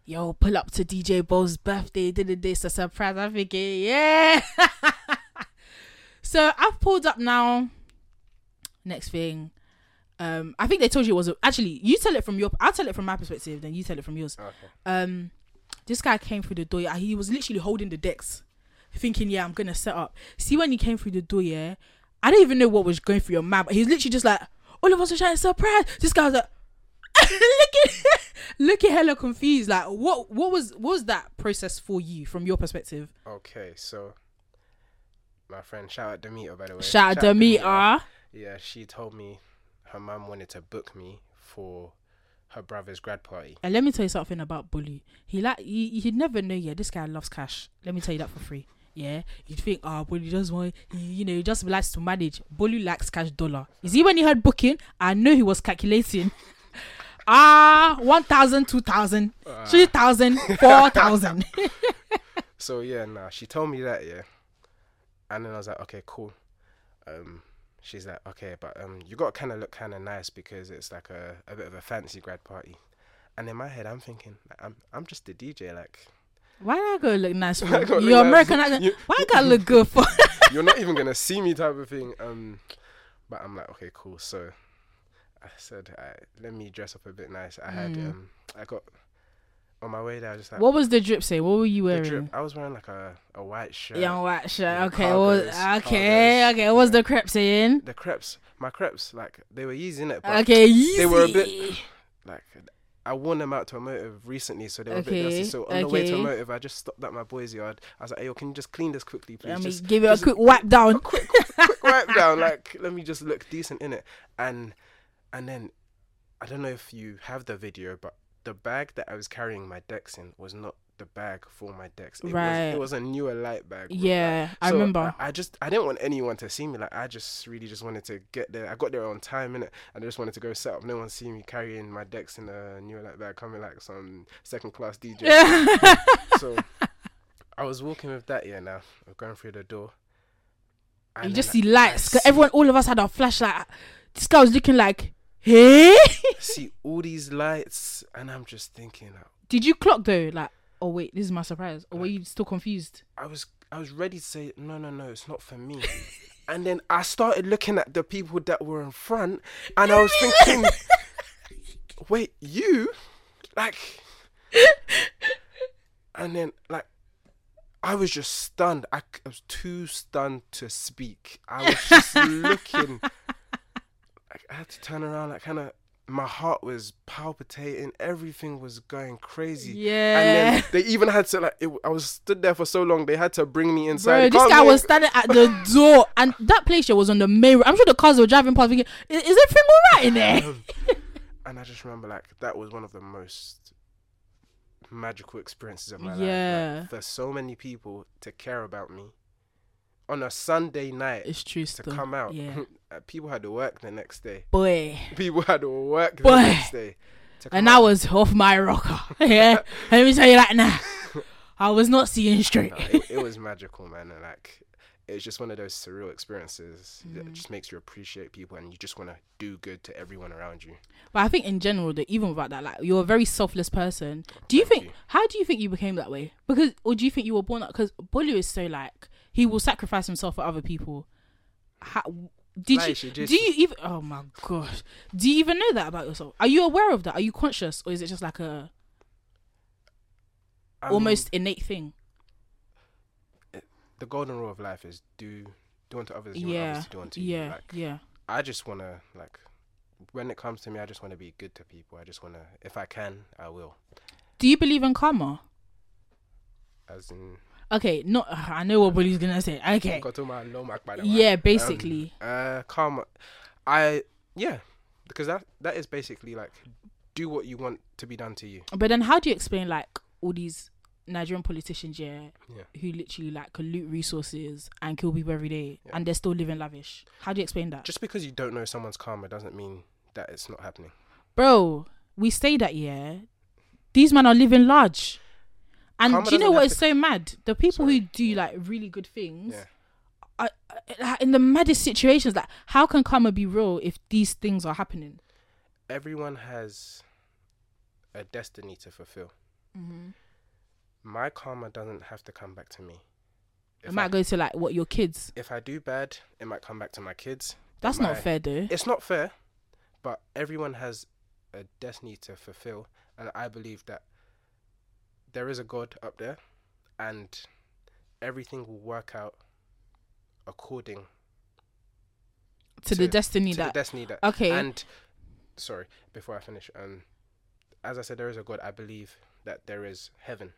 Speaker 1: Yo, pull up to DJ Bols' birthday. Did it this a surprise? I'm it, yeah. so I've pulled up now. Next thing, um, I think they told you it was a, actually. You tell it from your. I'll tell it from my perspective. Then you tell it from yours.
Speaker 2: Okay.
Speaker 1: Um, this guy came through the door. He was literally holding the decks, thinking, "Yeah, I'm gonna set up." See, when he came through the door, yeah, I didn't even know what was going through your mind. But he's literally just like, "All of us are trying to surprise." This guy was like, looking, looking hella confused. Like, what, what was, what was that process for you from your perspective?
Speaker 2: Okay. So. My friend, shout out Demeter by the way.
Speaker 1: Shout out to me, ah.
Speaker 2: Yeah, she told me her mum wanted to book me for her brother's grad party.
Speaker 1: And let me tell you something about Bully. He like you, you'd never know. Yeah, this guy loves cash. Let me tell you that for free. Yeah, you'd think, oh, Bully just want, he, you know, he just likes to manage. Bully likes cash dollar. You see, when he heard booking, I know he was calculating. Ah, one thousand, two thousand, three thousand, four thousand.
Speaker 2: So yeah, nah, she told me that, yeah. And then I was like, okay, cool. Um, she's like, okay, but um, you got to kind of look kind of nice because it's like a, a bit of a fancy grad party. And in my head, I'm thinking, like, I'm I'm just a DJ. Like,
Speaker 1: Why I gotta look nice for?
Speaker 2: gotta
Speaker 1: You're
Speaker 2: nice.
Speaker 1: American. I
Speaker 2: You-
Speaker 1: why I gotta look good for?
Speaker 2: you're not even gonna see me, type of thing. Um, but I'm like, okay, cool. So I said, let me dress up a bit nice. I had
Speaker 1: Mm.
Speaker 2: um, I got on my way there. I was just like,
Speaker 1: what was the drip say? What were you
Speaker 2: the
Speaker 1: wearing?
Speaker 2: drip. I was wearing like a, a white shirt.
Speaker 1: Young white shirt. Okay. what was, okay.
Speaker 2: cargos,
Speaker 1: Okay. What's
Speaker 2: yeah.
Speaker 1: the crep saying?
Speaker 2: The crepes, my crepes, like they were using it, but
Speaker 1: Okay. Easy.
Speaker 2: they were a bit like I worn them out to a motive recently, so they were a bit
Speaker 1: Okay,
Speaker 2: dusty. So on the way to a motive, I just stopped at my boy's yard. I was like, "Hey, yo, can you just clean this quickly, please?
Speaker 1: Let me
Speaker 2: just
Speaker 1: give it a quick wipe down.
Speaker 2: quick, quick, quick wipe down. Like, let me just look decent in it." And and then I don't know if you have the video, but the bag that I was carrying my decks in was not the bag for my decks. It
Speaker 1: Right.
Speaker 2: Was, it was a newer light bag.
Speaker 1: Yeah, I remember.
Speaker 2: I, I just I didn't want anyone to see me. Like I just really just wanted to get there. I got there on time and I just wanted to go set up. No one see me carrying my decks in a newer like bag, coming like some second class DJ. so I was walking with that yeah. Now I'm going through the door.
Speaker 1: you just see lights. 'Cause
Speaker 2: see-
Speaker 1: everyone, all of us had our flashlight. This guy was looking like, hey.
Speaker 2: see all these lights, and I'm just thinking. Like,
Speaker 1: Did you clock though? Like, oh wait, this is my surprise. Oh, or were you still confused?
Speaker 2: I was I was ready to say no no no it's not for me. and then I started looking at the people that were in front and I was thinking wait you like and then like I was just stunned. I was too stunned to speak. I was just looking. Like, I had to turn around, like kind of. My heart was palpitating. Everything was going crazy.
Speaker 1: Yeah.
Speaker 2: And then they even had to like. It, I was stood there for so long. They had to bring me inside.
Speaker 1: Bro, this guy was standing at the door, and that place was on the main road. I'm sure the cars were driving past, thinking, "Is, is everything all right in there?"
Speaker 2: Um, and I just remember like that was one of the most magical experiences of my life.
Speaker 1: Yeah.
Speaker 2: Like, for so many people to care about me on a Sunday night
Speaker 1: It's true
Speaker 2: to
Speaker 1: still.
Speaker 2: come out.
Speaker 1: Yeah.
Speaker 2: Uh, People had to work the next day.
Speaker 1: Boy.
Speaker 2: People had to work the next day.
Speaker 1: And
Speaker 2: out.
Speaker 1: I was off my rocker. yeah. Let me tell you that now. I was not seeing straight.
Speaker 2: Nah, it, it was magical, man. And like, it's just one of those surreal experiences
Speaker 1: Mm.
Speaker 2: that just makes you appreciate people, and you just want to do good to everyone around you.
Speaker 1: But I think in general, that even without that, like you're a very selfless person. Do you
Speaker 2: Thank
Speaker 1: think?
Speaker 2: you.
Speaker 1: How do you think you became that way? Because, or do you think you were born? That? Because Bolu is so like he will sacrifice himself for other people. How, did
Speaker 2: Like,
Speaker 1: you?
Speaker 2: just-
Speaker 1: do you even? Oh my gosh! Do you even know that about yourself? Are you aware of that? Are you conscious, or is it just like a
Speaker 2: I mean,
Speaker 1: almost innate thing?
Speaker 2: the golden rule of life is do do unto others you want
Speaker 1: Yeah,
Speaker 2: others to do unto you.
Speaker 1: yeah,
Speaker 2: Like,
Speaker 1: yeah.
Speaker 2: I just want to like when it comes to me, I just want to be good to people. I just want to, if I can, I will.
Speaker 1: Do you believe in karma?
Speaker 2: As in,
Speaker 1: Okay, not. I know what Bolu's gonna say. Okay,
Speaker 2: got to my low mark by the
Speaker 1: yeah, basically.
Speaker 2: Uh, karma. I yeah, because that that is basically like do what you want to be done to you.
Speaker 1: But then, how do you explain like all these Nigerian politicians, yeah,
Speaker 2: Yeah.
Speaker 1: who literally like loot resources and kill people every day,
Speaker 2: Yeah.
Speaker 1: and they're still living lavish? How do you explain that,
Speaker 2: Just because you don't know someone's karma doesn't mean that it's not happening.
Speaker 1: bro? We say that, yeah. These men are living large, and
Speaker 2: Karma
Speaker 1: do you know what is so mad? The people
Speaker 2: Sorry.
Speaker 1: who do like really good things.
Speaker 2: Yeah.
Speaker 1: Are, are in the maddest situations, like how can karma be real if these things are happening?
Speaker 2: Everyone has a destiny to fulfill.
Speaker 1: Mm-hmm.
Speaker 2: My karma doesn't have to come back to me.
Speaker 1: It might
Speaker 2: I,
Speaker 1: go to like what your kids.
Speaker 2: if I do bad, it might come back to my kids.
Speaker 1: That's
Speaker 2: my-
Speaker 1: not fair, though.
Speaker 2: It's not fair, but everyone has a destiny to fulfill, and I believe that there is a God up there, and everything will work out according
Speaker 1: To, the destiny
Speaker 2: to
Speaker 1: that.
Speaker 2: the destiny that.
Speaker 1: okay.
Speaker 2: And sorry, before I finish, um, as I said, there is a God. I believe that there is heaven.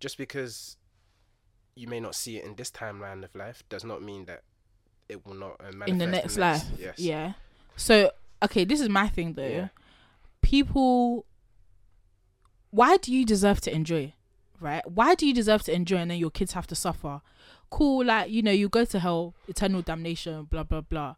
Speaker 2: Just because you may not see it in this timeline of life does not mean that it will not uh, manifest
Speaker 1: in the next life.
Speaker 2: Yes.
Speaker 1: Yeah. So okay, this is my thing though.
Speaker 2: Yeah.
Speaker 1: People, why do you deserve to enjoy? Right? Why do you deserve to enjoy and then your kids have to suffer? Cool, like you know, you go to hell, eternal damnation, blah blah blah.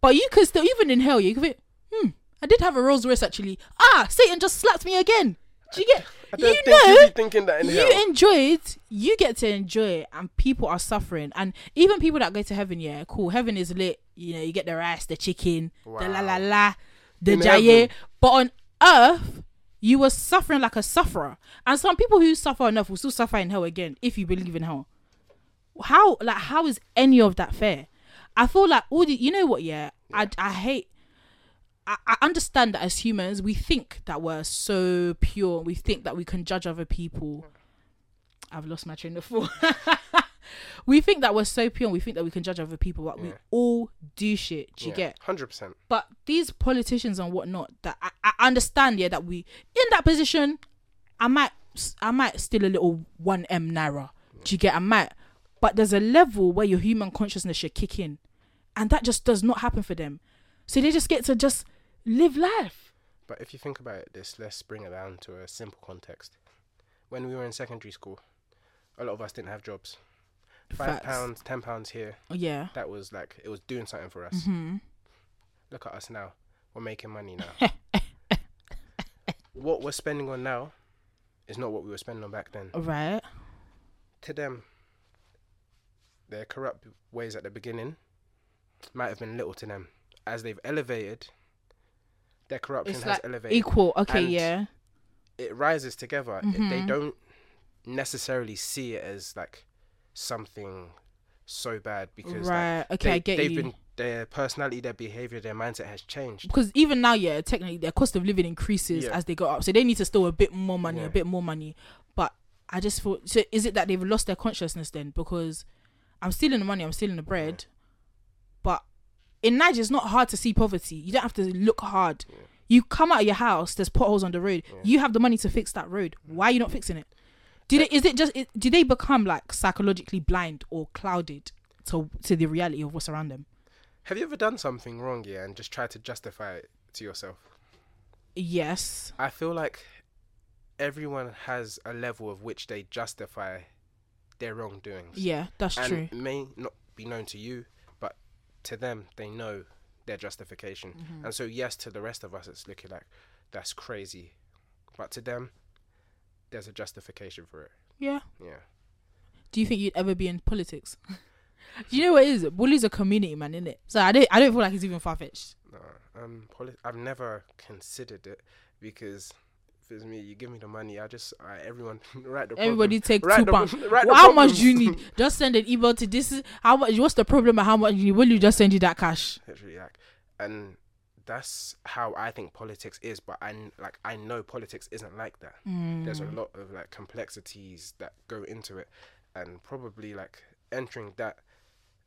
Speaker 1: But you can still, even in hell, you can think, hmm, I did have a Rolls Royce actually. Ah, Satan just slapped me again. Do you get? You
Speaker 2: think
Speaker 1: know,
Speaker 2: you be thinking that in
Speaker 1: you
Speaker 2: hell.
Speaker 1: enjoyed you get to enjoy it and people are suffering and even people that go to heaven yeah cool heaven is lit you know you get the rice the chicken the la la la the jaye but on earth you were suffering like a sufferer. And some people who suffer enough will still suffer in hell again if you believe in hell. How like how is any of that fair? I feel like all the you know what yeah, i i hate I, I understand that as humans we think that we're so pure we think that we can judge other people. I've lost my train of thought we think that we're so pure and we think that we can judge other people but we all do shit. Do you get?
Speaker 2: hundred percent.
Speaker 1: but these politicians and whatnot that I, I understand yeah that we in that position i might i might steal a little 1m naira. Do you get? I might. But there's a level where your human consciousness should kick in and that just does not happen for them. So they just get to just live life.
Speaker 2: But if you think about it, this let's bring it down to a simple context. When we were in secondary school, a lot of us didn't have jobs. Five
Speaker 1: Facts.
Speaker 2: pounds, ten pounds here.
Speaker 1: yeah
Speaker 2: That was like it was doing something for us.
Speaker 1: hmm
Speaker 2: Look at us now. We're making money now. what we're spending on now is not what we were spending on back then.
Speaker 1: right
Speaker 2: To them, their corrupt ways at the beginning might have been little to them. As they've elevated, their corruption
Speaker 1: it's
Speaker 2: has
Speaker 1: like
Speaker 2: elevated.
Speaker 1: equal okay yeah
Speaker 2: it rises together. It- They don't necessarily see it as like something so bad because like,
Speaker 1: right okay
Speaker 2: they,
Speaker 1: i get
Speaker 2: they've
Speaker 1: you
Speaker 2: been their personality, their behavior, their mindset has changed.
Speaker 1: because even now, yeah, technically their cost of living increases
Speaker 2: Yeah.
Speaker 1: as they go up, so they need to steal a bit more money,
Speaker 2: Yeah.
Speaker 1: a bit more money. But I just thought, so is it that they've lost their consciousness then? Because I'm stealing the money, I'm stealing the bread, but in Niger, it's not hard to see poverty. You don't have to look hard.
Speaker 2: Yeah.
Speaker 1: You come out of your house, there's potholes on the road.
Speaker 2: Yeah.
Speaker 1: You have the money to fix that road. Why are you not fixing it? Do they, is it just do they become like psychologically blind or clouded to to the reality of what's around them?
Speaker 2: Have you ever done something wrong, yeah, and just tried to justify it to yourself?
Speaker 1: Yes.
Speaker 2: I feel like everyone has a level of which they justify their wrongdoings.
Speaker 1: Yeah, that's
Speaker 2: and
Speaker 1: true.
Speaker 2: may not be known to you, but to them, they know their justification.
Speaker 1: Mm-hmm.
Speaker 2: And so, yes, to the rest of us, it's looking like that's crazy, but to them, there's a justification for it.
Speaker 1: Yeah.
Speaker 2: Yeah.
Speaker 1: Do you think you'd ever be in politics? Do you know what it is? Bully's a community man, isn't it? So I don't I don't feel like it's even far fetched.
Speaker 2: No, um, poli- I've never considered it because if it's me, you give me the money, I just everyone write the problem.
Speaker 1: Everybody take
Speaker 2: Write
Speaker 1: two pounds. Well, how much do you need? Just send an email to this. Is how much? What's the problem? And how much you need? Will you just send you that cash?
Speaker 2: literally like and that's how i think politics is but i like i know politics isn't like that there's a
Speaker 1: Mm.
Speaker 2: lot of like complexities that go into it and probably like entering that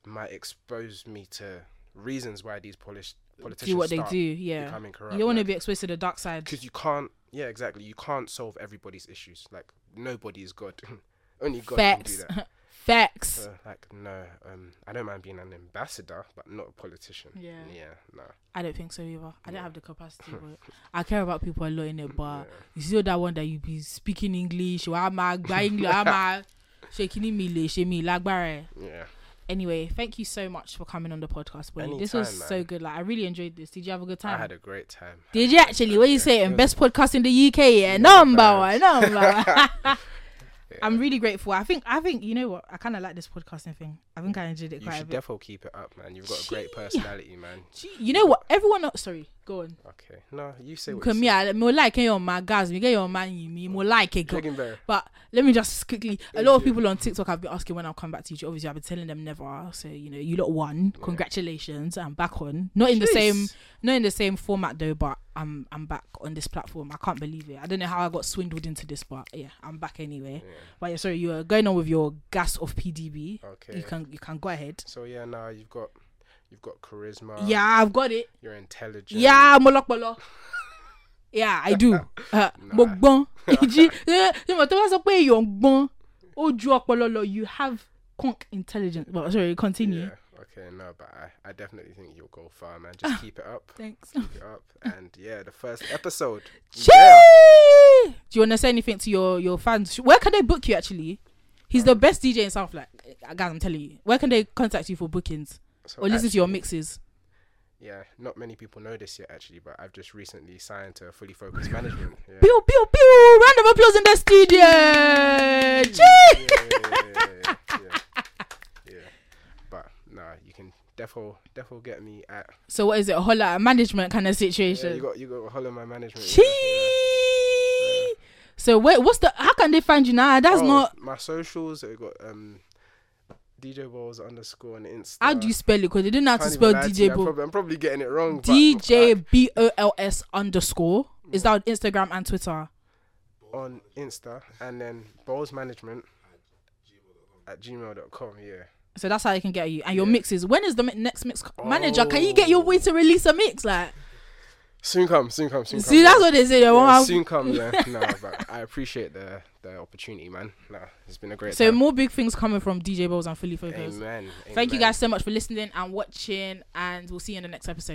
Speaker 2: might expose me to reasons why these polish politicians
Speaker 1: Do what they do. Yeah.
Speaker 2: becoming corrupt
Speaker 1: You don't want to be exposed to the dark side.
Speaker 2: because you can't yeah exactly you can't solve everybody's issues like nobody is god only god
Speaker 1: Facts.
Speaker 2: can do that
Speaker 1: Facts.
Speaker 2: like no um i don't mind being an ambassador but not a politician
Speaker 1: Yeah.
Speaker 2: yeah no
Speaker 1: I don't think so either. I don't have the capacity, but I care about people a lot in it. But
Speaker 2: yeah.
Speaker 1: you see that one that you be speaking English, or am I English? Am I shaking me? Shake me, lagbare.
Speaker 2: yeah
Speaker 1: Anyway, thank you so much for coming on the podcast, buddy. this was
Speaker 2: Anytime,
Speaker 1: so good. Like I really enjoyed this. Did you have a good time?
Speaker 2: I had a great time.
Speaker 1: Did you actually? What you saying? Best podcast in the UK, yeah.
Speaker 2: Yeah,
Speaker 1: Number one, number one. I'm really grateful. I think I think you know what? I kinda like this podcasting thing. I think mm. I enjoyed it
Speaker 2: You
Speaker 1: quite a
Speaker 2: should
Speaker 1: bit.
Speaker 2: defo keep it up, man. You've got a great personality, man.
Speaker 1: Gee, You know what? Everyone sorry, go on.
Speaker 2: Okay. No, you say what
Speaker 1: Because
Speaker 2: you
Speaker 1: me,
Speaker 2: say.
Speaker 1: I more like your man guys, me get your man you me more like it. But let me just quickly. A lot of people on TikTok have been asking when I'll come back to you. Obviously, I've been telling them never. So you know, you lot won.
Speaker 2: Yeah.
Speaker 1: Congratulations. I'm back on. Not in the same, not in the same format though. But I'm I'm back on this platform. I can't believe it. I don't know how I got swindled into this, but yeah, I'm back anyway.
Speaker 2: Yeah.
Speaker 1: But yeah, sorry, you are going on with your gas of PDB.
Speaker 2: Okay.
Speaker 1: You can you can go ahead.
Speaker 2: So yeah, now you've got you've got charisma.
Speaker 1: yeah, I've got it.
Speaker 2: You're intelligent.
Speaker 1: Yeah, molokpolo. Yeah, I do. Uh, mo gbọ́n. Ìjì ẹ eh, eh, mọ̀ tó bá sọ pé èèyàn gbọ́n ó ju ọpọlọ lọ you have conk intelligence. But sorry, continue.
Speaker 2: Yeah. Okay. No, but I, I definitely think you'll go far, man. Just ah, keep it up.
Speaker 1: Thanks.
Speaker 2: Keep it up. And yeah, the first episode. Yeah.
Speaker 1: Do you want to say anything to your your fans? Where can they book you actually? He's the best DJ in South. Like, eh, guys, I'm telling you. Where can they contact you for bookings
Speaker 2: So
Speaker 1: or listen to your mixes?
Speaker 2: Yeah, not many people know this yet, actually, but I've just recently signed to Fully Focused Management. Yeah.
Speaker 1: Pew pew pew! Round of applause in the studio. Chee!
Speaker 2: yeah, yeah, yeah, yeah, yeah. But nah, you can defo defo get me at
Speaker 1: So what is it? A whole lot management kind of
Speaker 2: yeah,
Speaker 1: situation.
Speaker 2: you got you got hollow my management. yeah,
Speaker 1: Chee! So wait, what's the? How can they find you now? That's
Speaker 2: Oh,
Speaker 1: not.
Speaker 2: my socials. They got um DJ Bols underscore on Insta.
Speaker 1: How do you spell it? Because they didn't know how to spell DJ
Speaker 2: I'm I'm probably getting it wrong.
Speaker 1: DJ B O L S underscore. Is that on Instagram and Twitter?
Speaker 2: on Insta and then Bols Management at gmail.com. Yeah.
Speaker 1: So that's how they can get you. And your
Speaker 2: Yeah.
Speaker 1: mixes. When is the next mix? Manager, can you get oh. your way to release a mix? Like,
Speaker 2: Soon come, soon come, soon come.
Speaker 1: see, that's what they say. they
Speaker 2: Yeah,
Speaker 1: want-
Speaker 2: soon come, yeah. no, but I appreciate the the opportunity, man. No, it's been a great
Speaker 1: So
Speaker 2: time.
Speaker 1: more big things coming from DJ Bols and Fully Focused.
Speaker 2: Amen.
Speaker 1: Thank you guys so much for listening and watching, and we'll see you in the next episode.